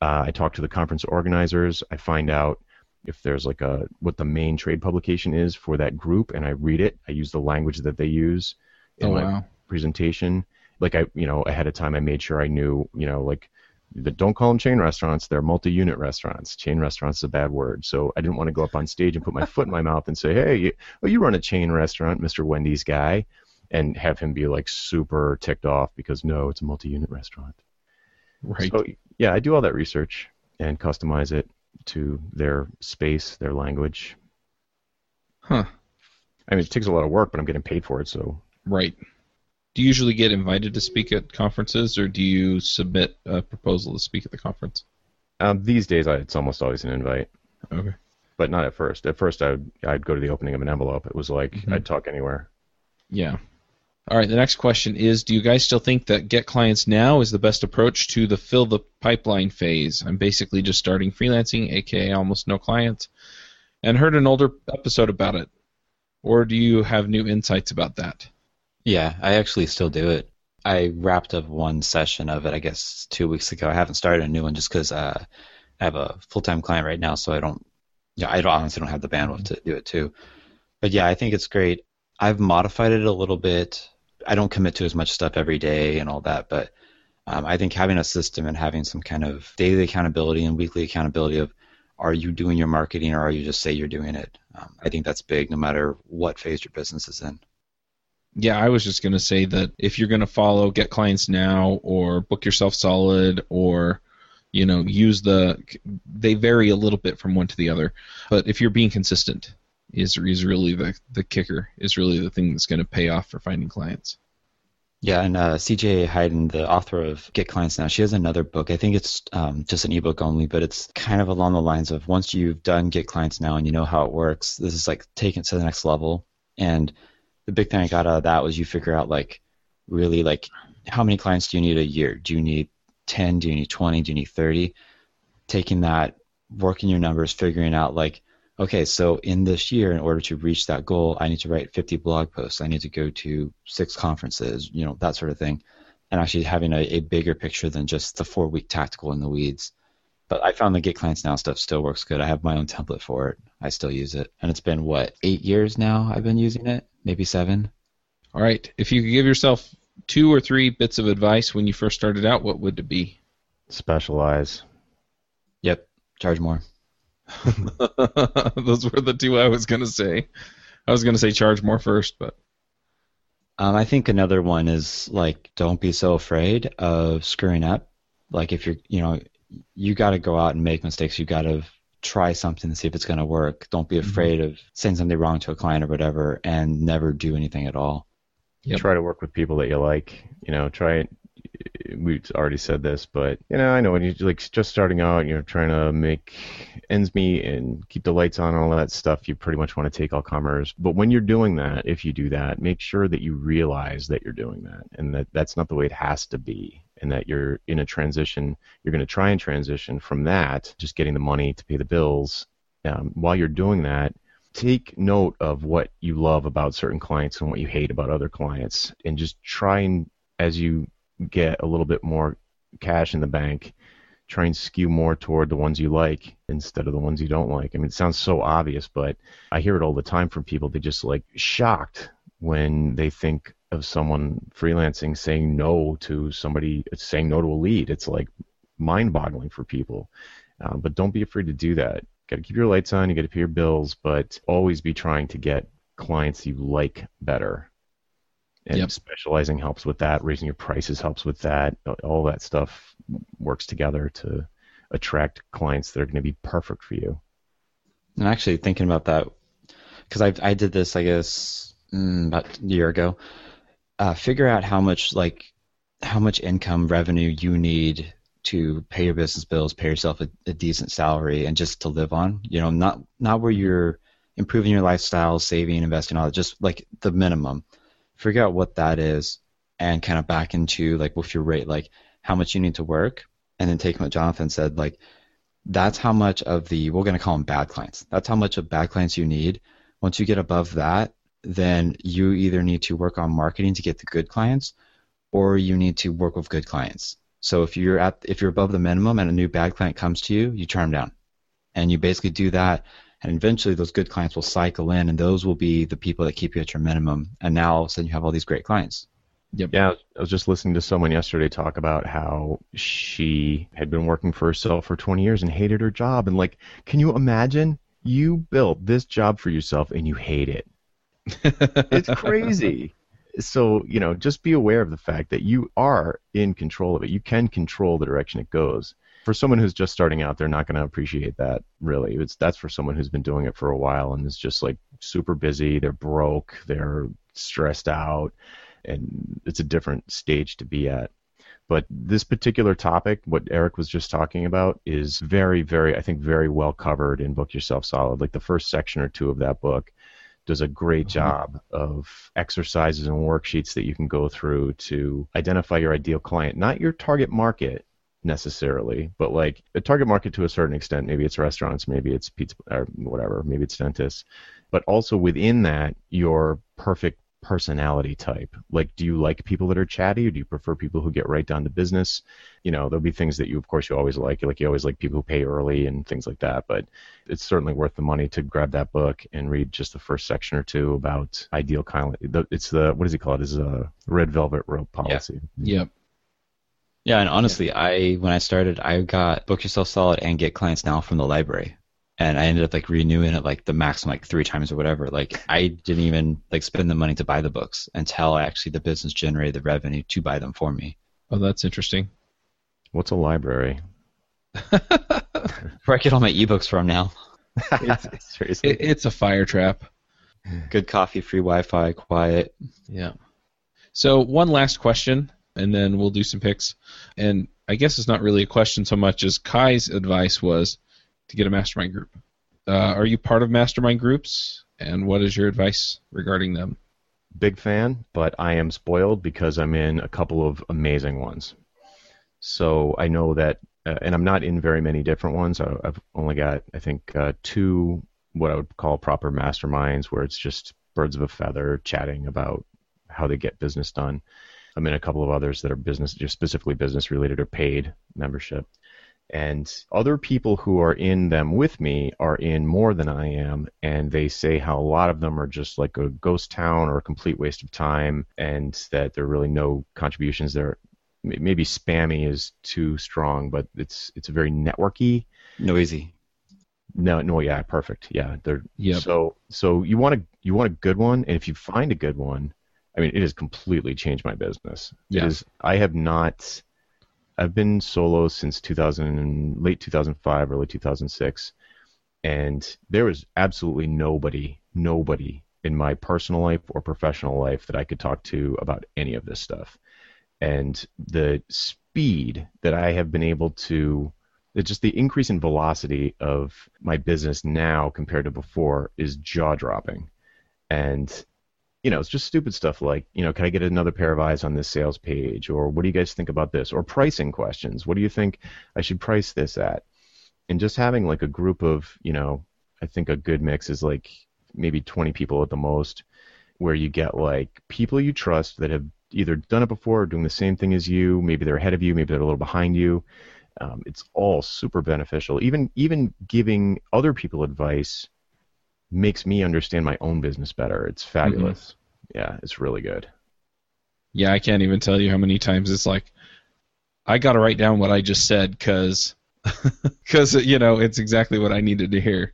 Uh, I talk to the conference organizers. I find out if there's like a what the main trade publication is for that group, and I read it. I use the language that they use in
Oh wow.
Presentation. Like I, you know, ahead of time, I made sure I knew, you know, like don't call them chain restaurants. They're multi-unit restaurants. Chain restaurants is a bad word. So I didn't want to go up on stage and put my <laughs> foot in my mouth and say, "Hey, you, oh, you run a chain restaurant, Mr. Wendy's guy," and have him be like super ticked off because no, it's a multi-unit restaurant.
Right.
So yeah, I do all that research and customize it to their space, their language.
Huh.
I mean, it takes a lot of work, but I'm getting paid for it, so
Right. Do you usually get invited to speak at conferences, or do you submit a proposal to speak at the conference?
um, these days I, it's almost always an invite.
Okay.
but not at first. At first, I would I'd go to the opening of an envelope. It was like
Mhm.
I'd talk anywhere.
Yeah. All right. The next question is: Do you guys still think that get clients now is the best approach to the fill the pipeline phase? I'm basically just starting freelancing, aka almost no clients, and heard an older episode about it. Or do you have new insights about that?
Yeah, I actually still do it. I wrapped up one session of it, I guess, two weeks ago. I haven't started a new one just because uh, I have a full time client right now, so I don't. Yeah, I don't, honestly don't have the bandwidth to do it too. But yeah, I think it's great. I've modified it a little bit. I don't commit to as much stuff every day and all that, but um, I think having a system and having some kind of daily accountability and weekly accountability of are you doing your marketing or are you just say you're doing it? Um, I think that's big no matter what phase your business is in.
Yeah, I was just going to say that if you're going to follow Get Clients Now or Book Yourself Solid or you know use the they vary a little bit from one to the other, but if you're being consistent is is really the the kicker is really the thing that's going to pay off for finding clients.
Yeah, and uh, CJ Hayden, the author of Get Clients Now, she has another book. I think it's um, just an ebook only, but it's kind of along the lines of once you've done Get Clients Now and you know how it works, this is like taking it to the next level. And the big thing I got out of that was you figure out like really like how many clients do you need a year? Do you need 10? Do you need 20? Do you need 30? Taking that, working your numbers, figuring out like okay, so in this year, in order to reach that goal, I need to write 50 blog posts. I need to go to six conferences, you know, that sort of thing. And actually having a, a bigger picture than just the four week tactical in the weeds. But I found the Get Clients Now stuff still works good. I have my own template for it. I still use it. And it's been, what, eight years now I've been using it? Maybe seven?
All right, if you could give yourself two or three bits of advice when you first started out, what would it be?
Specialize.
Yep, charge more. <laughs>
Those were the two I was going to say. I was going to say charge more first, but
Um, I think another one is like don't be so afraid of screwing up. Like if you're, you know, you got to go out and make mistakes. You got to try something and see if it's going to work. Don't be mm-hmm. afraid of saying something wrong to a client or whatever, and never do anything at all.
Yep.
Try to work with people that you like. You know, try it. We've already said this, but you know, I know when you're like just starting out, you're trying to make ends meet and keep the lights on and all that stuff. You pretty much want to take all comers. But when you're doing that, if you do that, make sure that you realize that you're doing that and that that's not the way it has to be, and that you're in a transition. You're going to try and transition from that, just getting the money to pay the bills. Um, while you're doing that, take note of what you love about certain clients and what you hate about other clients and just try and as you get a little bit more cash in the bank try and skew more toward the ones you like instead of the ones you don't like i mean it sounds so obvious but i hear it all the time from people they just like shocked when they think of someone freelancing saying no to somebody saying no to a lead it's like mind boggling for people uh, but don't be afraid to do that got to keep your lights on. You got to pay your bills, but always be trying to get clients you like better. And
Yep.
specializing helps with that. Raising your prices helps with that. All that stuff works together to attract clients that are going to be perfect for you.
And actually thinking about that, because I I did this I guess mm, about a year ago. Uh, figure out how much like how much income revenue you need to pay your business bills, pay yourself a, a decent salary, and just to live on. You know, not not where you're improving your lifestyle, saving, investing, all that. Just like the minimum. Figure out what that is, and kind of back into like with your rate, like how much you need to work, and then taking what Jonathan said, like that's how much of the we're going to call them bad clients. That's how much of bad clients you need. Once you get above that, then you either need to work on marketing to get the good clients, or you need to work with good clients. So if you're at if you're above the minimum and a new bad client comes to you, you turn them down, and you basically do that. And eventually, those good clients will cycle in, and those will be the people that keep you at your minimum. And now, all of a sudden, you have all these great clients.
Yep.
Yeah, I was just listening to someone yesterday talk about how she had been working for herself for 20 years and hated her job. And like, can you imagine? You built this job for yourself and you hate it. It's crazy. So, you know, just be aware of the fact that you are in control of it. You can control the direction it goes. For someone who's just starting out, they're not going to appreciate that, really. It's that's for someone who's been doing it for a while and is just like super busy, they're broke, they're stressed out, and it's a different stage to be at. But this particular topic, what Eric was just talking about, is very, very, I think, very well covered in Book Yourself Solid. Like the first section or two of that book does a great
Mm-hmm.
job of exercises and worksheets that you can go through to identify your ideal client, not your target market necessarily, but like a target market to a certain extent. Maybe it's restaurants, maybe it's pizza or whatever, maybe it's dentists, but also within that, your perfect personality type. Like, do you like people that are chatty, or do you prefer people who get right down to business? You know, there'll be things that you, of course, you always like. Like, you always like people who pay early and things like that. But it's certainly worth the money to grab that book and read just the first section or two about ideal client. It's the what does he call it? Is a red velvet rope policy.
Yep.
Yeah, and honestly, I when I started, I got Book Yourself Solid and Get Clients Now from the library, and I ended up like renewing it like the maximum like three times or whatever. Like I didn't even like spend the money to buy the books until actually the business generated the revenue to buy them for me.
Oh, that's interesting.
What's a library? <laughs>
Where I get all my ebooks from now. <laughs>
Seriously.
It, it's a fire trap.
Good coffee, free Wi-Fi, quiet.
Yeah. So one last question, and then we'll do some picks. And I guess it's not really a question so much as Kai's advice was to get a mastermind group. Uh, are you part of mastermind groups? And what is your advice regarding them?
big fan, but I am spoiled because I'm in a couple of amazing ones. So I know that, uh, and I'm not in very many different ones. I, I've only got, I think, uh, two what I would call proper masterminds where it's just birds of a feather chatting about how they get business done. I'm in a couple of others that are business, just specifically business related or paid membership. And other people who are in them with me are in more than I am, and they say how a lot of them are just like a ghost town or a complete waste of time, and that there are really no contributions there. Maybe spammy is too strong, but it's it's very networky.
Noisy.
No, no, yeah, perfect. Yeah, they're
Yep.
so so you want a you want a good one, and if you find a good one, I mean, it has completely changed my business.
Yeah.
It is. I have not. I've been solo since 2000, late 2005, early 2006, and there was absolutely nobody, nobody in my personal life or professional life that I could talk to about any of this stuff. And the speed that I have been able to just the increase in velocity of my business now compared to before is jaw dropping. And you know, it's just stupid stuff like, you know, can I get another pair of eyes on this sales page? Or what do you guys think about this? Or pricing questions. What do you think I should price this at? And just having like a group of, you know, I think a good mix is like maybe 20 people at the most, where you get like people you trust that have either done it before or doing the same thing as you. Maybe they're ahead of you, maybe they're a little behind you. Um, it's all super beneficial. Even even giving other people advice makes me understand my own business better. It's fabulous. Yeah, it's really good.
Yeah, I can't even tell you how many times it's like, I got to write down what I just said because, because <laughs> you know it's exactly what I needed to hear.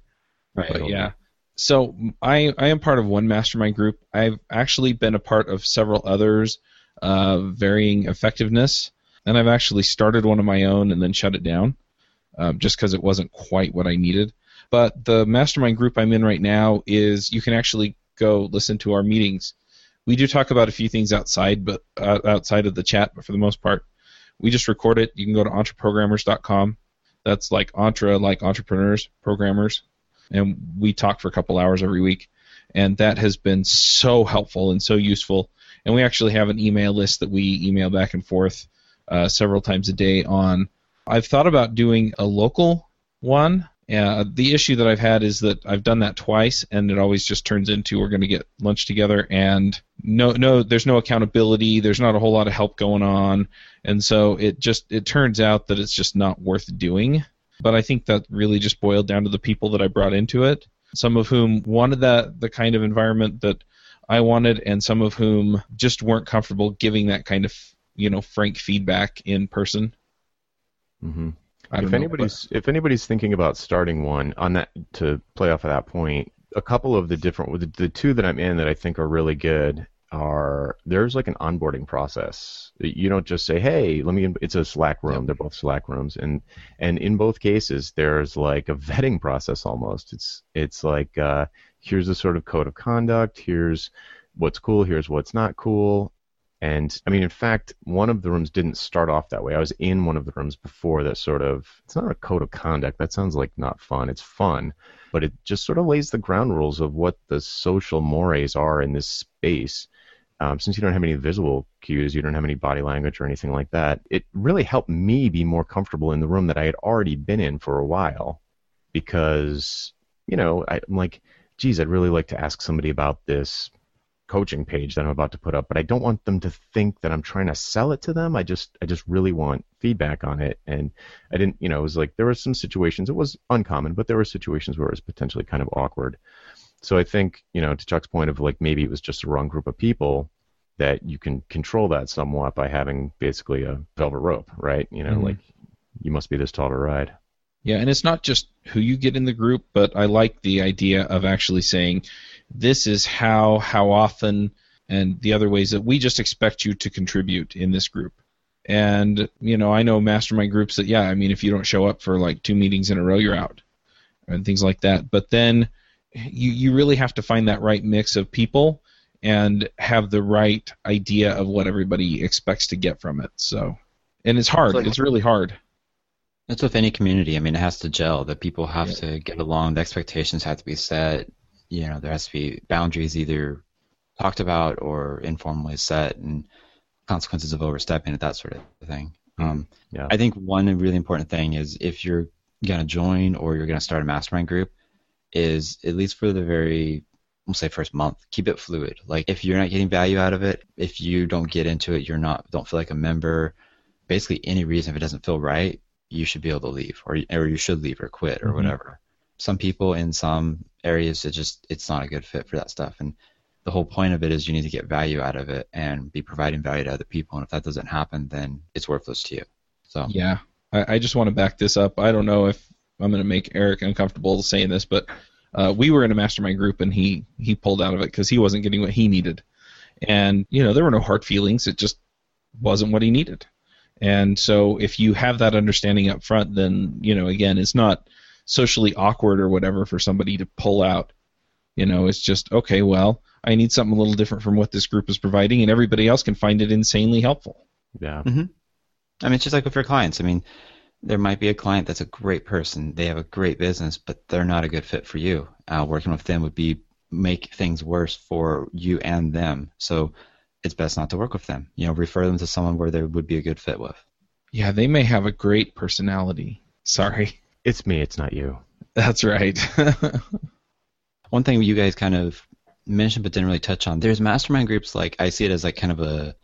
Right.
But yeah. So I I am part of one mastermind group. I've actually been a part of several others, uh, varying effectiveness, and I've actually started one of my own and then shut it down, um, just because it wasn't quite what I needed. But the mastermind group I'm in right now is you can actually go listen to our meetings. We do talk about a few things outside, but uh, outside of the chat, but for the most part, we just record it. You can go to entreprogrammers.com. That's like entre, like entrepreneurs, programmers, and we talk for a couple hours every week. And that has been so helpful and so useful. And we actually have an email list that we email back and forth uh, several times a day on. I've thought about doing a local one. Uh, the issue that I've had is that I've done that twice, and it always just turns into we're going to get lunch together, and no, no, there's no accountability. There's not a whole lot of help going on, and so it just it turns out that it's just not worth doing. But I think that really just boiled down to the people that I brought into it. Some of whom wanted that the kind of environment that I wanted, and some of whom just weren't comfortable giving that kind of you know frank feedback in person.
Mm-hmm.
I
if anybody's if anybody's thinking about starting one on that to play off of that point, a couple of the different the, the two that I'm in that I think are really good are there's like an onboarding process. You don't just say, "Hey, let me." It's a Slack room.
Yep.
They're both Slack rooms, and and in both cases, there's like a <laughs> vetting process almost. It's it's like uh, here's a sort of code of conduct. Here's what's cool. Here's what's not cool. And I mean, in fact, one of the rooms didn't start off that way. I was in one of the rooms before that sort of. It's not a code of conduct. That sounds like not fun. It's fun, but it just sort of lays the ground rules of what the social mores are in this space. Um, since you don't have any visual cues, you don't have any body language or anything like that, it really helped me be more comfortable in the room that I had already been in for a while. Because, you know, I, I'm like, geez, I'd really like to ask somebody about this coaching page that I'm about to put up, but I don't want them to think that I'm trying to sell it to them. I just I just really want feedback on it. And I didn't, you know, it was like there were some situations, it was uncommon, but there were situations where it was potentially kind of awkward. So I think, you know, to Chuck's point of like maybe it was just the wrong group of people that you can control that somewhat by having basically a velvet rope, right? You know,
Mhm.
like you must be this tall to ride.
Yeah, and it's not just who you get in the group, but I like the idea of actually saying, this is how, how often, and the other ways that we just expect you to contribute in this group. And, you know, I know mastermind groups that, yeah, I mean, if you don't show up for like two meetings in a row, you're out, and things like that. But then you, you really have to find that right mix of people and have the right idea of what everybody expects to get from it. So, and it's hard.
It's
really hard.
It's with any community. I mean, it has to gel. The people have
Yeah.
to get along. The expectations have to be set. You know, there has to be boundaries either talked about or informally set, and consequences of overstepping it, that sort of thing. Um,
Yeah.
I think one really important thing is if you're gonna join or you're gonna start a mastermind group, is at least for the very we'll say first month, keep it fluid. Like if you're not getting value out of it, if you don't get into it, you're not don't feel like a member. Basically, any reason if it doesn't feel right, you should be able to leave, or or you should leave or quit or
Mhm.
whatever. Some people in some areas, it just it's not a good fit for that stuff, and the whole point of it is you need to get value out of it and be providing value to other people. And if that doesn't happen, then it's worthless to you. So
Yeah, I, I just want to back this up. I don't know if I'm going to make Eric uncomfortable saying this, but uh, we were in a mastermind group and he he pulled out of it because he wasn't getting what he needed, and you know there were no hard feelings. It just wasn't what he needed, and so if you have that understanding up front, then you know again it's not socially awkward or whatever for somebody to pull out. You know, it's just okay. Well, I need something a little different from what this group is providing, and everybody else can find it insanely helpful.
Yeah.
I mean, it's just like with your clients. I mean, there might be a client that's a great person. They have a great business, but they're not a good fit for you. Uh, working with them would be make things worse for you and them. So it's best not to work with them. You know, refer them to someone where they would be a good fit with.
Yeah, they may have a great personality. Sorry.
It's me, it's not you.
That's right. <laughs>
One thing you guys kind of mentioned but didn't really touch on. There's mastermind groups like I see it as like kind of a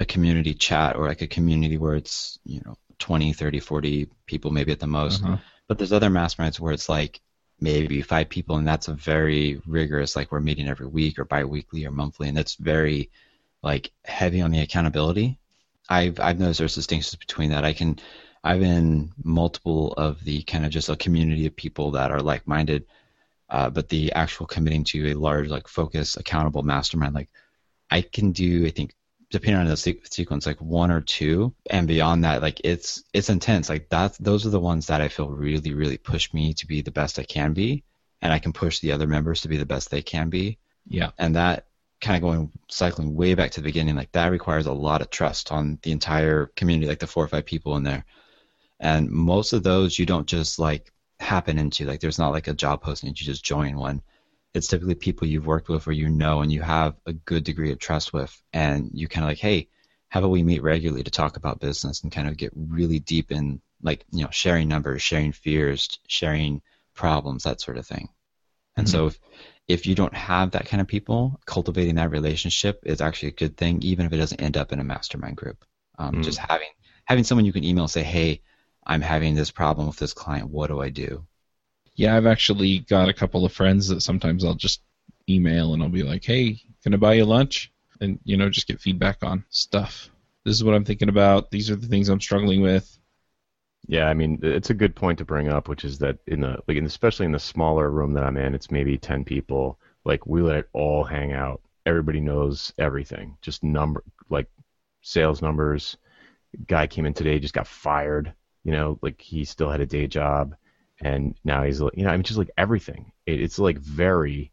a community chat or like a community where it's, you know, 20, 30, 40 people maybe at the most.
Uh-huh.
But there's other masterminds where it's like maybe five people, and that's a very rigorous, like we're meeting every week or bi-weekly or monthly, and that's very like heavy on the accountability. I've I've noticed there's distinctions between that. I can I've in multiple of the kind of just a community of people that are like-minded, uh, but the actual committing to a large like focus accountable mastermind, like I can do I think depending on the se- sequence, like one or two, and beyond that, like it's it's intense. Like that's those are the ones that I feel really really push me to be the best I can be, and I can push the other members to be the best they can be,
yeah.
and that kind of going cycling way back to the beginning, like that requires a lot of trust on the entire community, like the four or five people in there, and most of those you don't just like happen into. Like there's not like a job posting, you just join one it's typically people you've worked with or you know and you have a good degree of trust with and you kind of like hey how about we meet regularly to talk about business and kind of get really deep in like you know sharing numbers sharing fears sharing problems that sort of thing and so if, if you don't have that kind of people cultivating that relationship is actually a good thing even if it doesn't end up in a mastermind group um,
Mm.
just having having someone you can email and say hey i'm having this problem with this client what do i do
Yeah, I've actually got a couple of friends that sometimes I'll just email and I'll be like, "Hey, Can I buy you lunch? And you know, just get feedback on stuff. This is what I'm thinking about. These are the things I'm struggling with.
Yeah, I mean, it's a good point to bring up, which is that in the like, in, especially in the smaller room that I'm in, it's maybe ten people. Like we let it all hang out. Everybody knows everything. Just number like sales numbers. Guy came in today, just got fired. You know, like he still had a day job, and now he's you know, I mean, just like everything. It, it's like very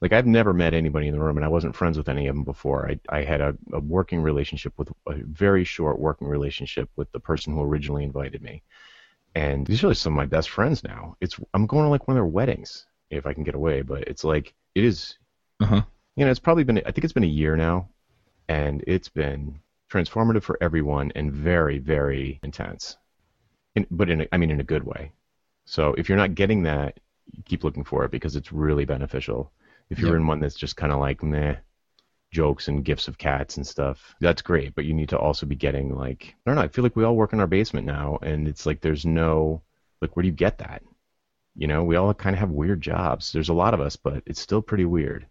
like I've never met anybody in the room, and I wasn't friends with any of them before. I I had a, a working relationship with a very short working relationship with the person who originally invited me, and these are like some of my best friends now. It's I'm going to like one of their weddings if I can get away, but it's like it is.
Uh-huh.
You know, it's probably been I think it's been a year now, and it's been transformative for everyone and very very intense, in, but in a, I mean in a good way. So if you're not getting that, keep looking for it because it's really beneficial if you're yep. in one that's just kind of like meh, jokes and gifts of cats and stuff, that's great. But you need to also be getting like I don't know. I feel like we all work in our basement now, and it's like there's no like where do you get that? You know, we all kind of have weird jobs. There's a lot of us, but it's still pretty weird.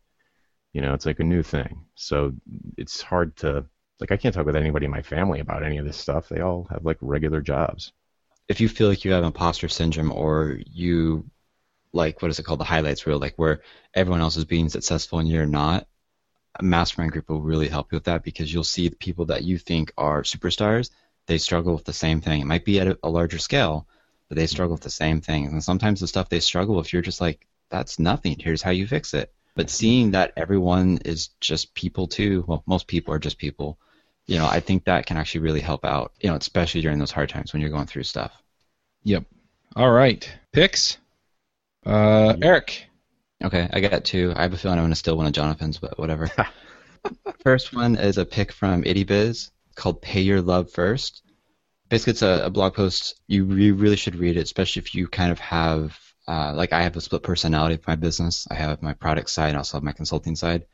You know, it's like a new thing. So it's hard to like I can't talk with anybody in my family about any of this stuff. They all have like regular jobs.
If you feel like you have imposter syndrome or you like what is it called? The highlights reel like where everyone else is being successful and you're not a mastermind group will really help you with that because you'll see the people that you think are superstars they struggle with the same thing. It might be at a, a larger scale but they struggle with the same thing. And sometimes the stuff they struggle with you're just like that's nothing. Here's how you fix it. But seeing that everyone is just people too well most people are just people you know i think that can actually really help out you know especially during those hard times when you're going through stuff
yep all right picks uh, Eric.
Okay, I got two. I have a feeling I'm going to steal one of Jonathan's, but whatever. <laughs> First one is a pick from IttyBiz called Pay Your Love First. Basically, it's a, a blog post. You, you really should read it, especially if you kind of have, uh, like, I have a split personality for my business. I have my product side and also have my consulting side.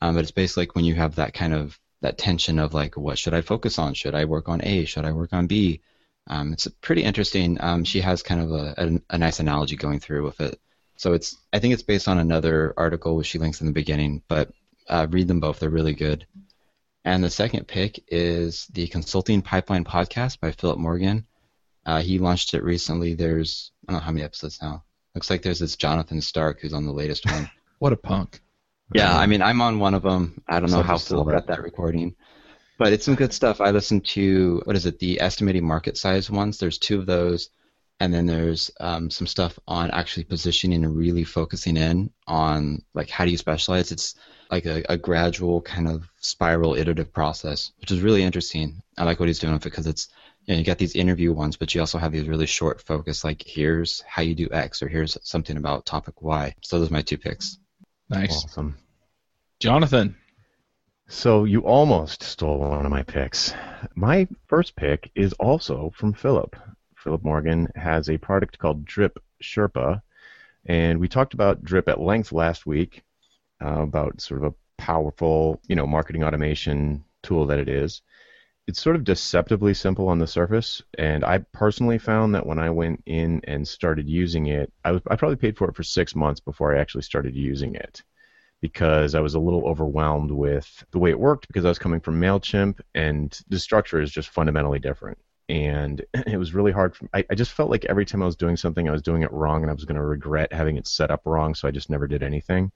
Um, but it's basically like when you have that kind of that tension of like, what should I focus on? Should I work on A? Should I work on B? Um, it's pretty interesting. Um, she has kind of a, a, a, nice analogy going through with it. So it's I think it's based on another article which she links in the beginning, but uh, read them both. They're really good. And the second pick is the Consulting Pipeline podcast by Philip Morgan. Uh, he launched it recently. There's I don't know how many episodes now. Looks like there's this Jonathan Stark who's on the latest one. <laughs>
what a punk.
Yeah, I mean I'm on one of them. I don't know how Philip got that recording. But it's some good stuff. I listened to what is it, the estimating market size ones. There's two of those, and then there's um, some stuff on actually positioning and really focusing in on like how do you specialize. It's like a, a gradual kind of spiral iterative process, which is really interesting. I like what he's doing with it because it's you know, you got these interview ones, but you also have these really short focus, like here's how you do X or here's something about topic Y. So those are my two picks.
Nice.
Awesome.
Jonathan.
So you almost stole one of my picks. My first pick is also from Philip. Philip Morgan has a product called Drip Sherpa, and we talked about Drip at length last week uh, about sort of a powerful, you know, marketing automation tool that it is. It's sort of deceptively simple on the surface, and I personally found that when I went in and started using it, I, was, I probably paid for it for six months before I actually started using it because I was a little overwhelmed with the way it worked because I was coming from MailChimp and the structure is just fundamentally different. And <clears throat> it was really hard. For, I, I just felt like every time I was doing something, I was doing it wrong and I was going to regret having it set up wrong, so I just never did anything.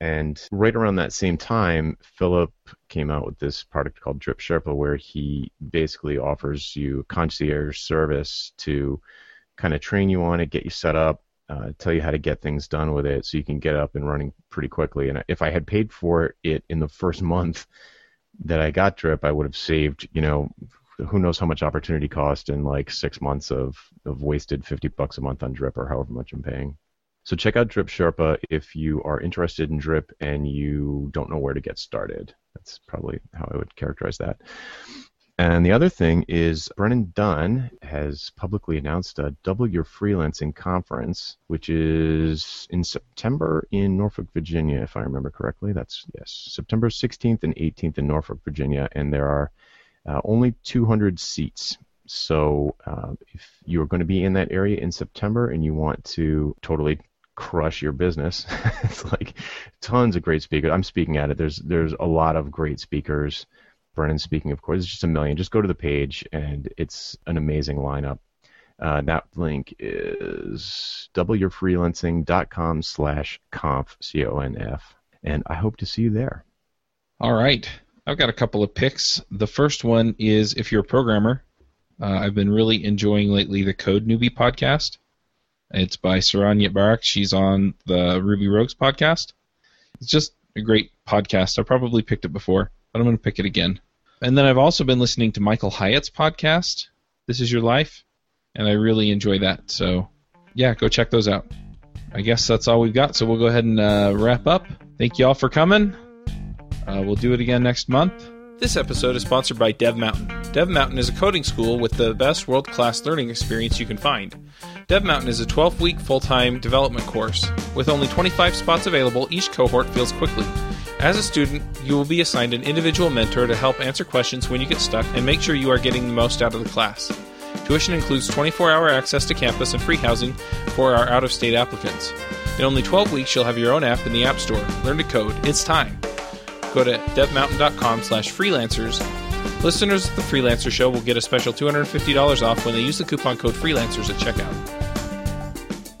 And right around that same time, Philip came out with this product called Drip Sherpa, where he basically offers you concierge service to kind of train you on it, get you set up, uh, tell you how to get things done with it so you can get up and running pretty quickly. And if I had paid for it in the first month that I got Drip, I would have saved, you know, who knows how much opportunity cost in like six months of, of wasted 50 bucks a month on Drip or however much I'm paying. So check out Drip Sherpa if you are interested in Drip and you don't know where to get started. That's probably how I would characterize that. And the other thing is Brennan Dunn has publicly announced a Double Your Freelancing conference, which is in September in Norfolk, Virginia, if I remember correctly. That's yes, September 16th and 18th in Norfolk, Virginia, and there are uh, only 200 seats. So uh, if you're going to be in that area in September and you want to totally crush your business. <laughs> it's like tons of great speakers. I'm speaking at it. There's there's a lot of great speakers. Brennan speaking, of course. It's just a million. Just go to the page, and it's an amazing lineup. Uh, that link is doubleyourfreelancing.com slash conf, C-O-N-F. And I hope to see you there.
All right. I've got a couple of picks. The first one is if you're a programmer, uh, I've been really enjoying lately the CodeNewbie podcast. It's by Saron Yitbarek. She's on the Ruby Rogues podcast. It's just a great podcast. I probably picked it before, but I'm going to pick it again. And then I've also been listening to Michael Hyatt's podcast, This Is Your Life, and I really enjoy that. So, yeah, go check those out. I guess that's all we've got, so we'll go ahead and uh, wrap up. Thank you all for coming. Uh, we'll do it again next month. This episode is sponsored by Dev Mountain. Dev Mountain is a coding school with the best world class learning experience you can find. Dev Mountain is a 12 week full time development course. With only 25 spots available, each cohort fills quickly. As a student, you will be assigned an individual mentor to help answer questions when you get stuck and make sure you are getting the most out of the class. Tuition includes 24 hour access to campus and free housing for our out of state applicants. In only 12 weeks, you'll have your own app in the App Store. Learn to code. It's time. Go to devmountain.com slash freelancers. Listeners of the Freelancer Show will get a special $250 off when they use the coupon code freelancers at checkout.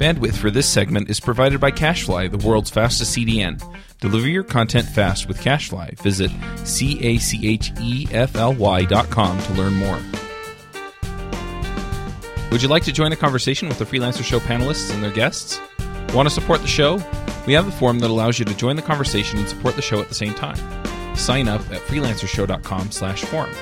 Bandwidth for this segment is provided by CacheFly, the world's fastest CDN. Deliver your content fast with CacheFly. Visit c a c h e f l y dot com to learn more. Would you like to join the conversation with the Freelancer Show panelists and their guests? Want to support the show? We have a form that allows you to join the conversation and support the show at the same time. Sign up at freelancershow.com slash forum.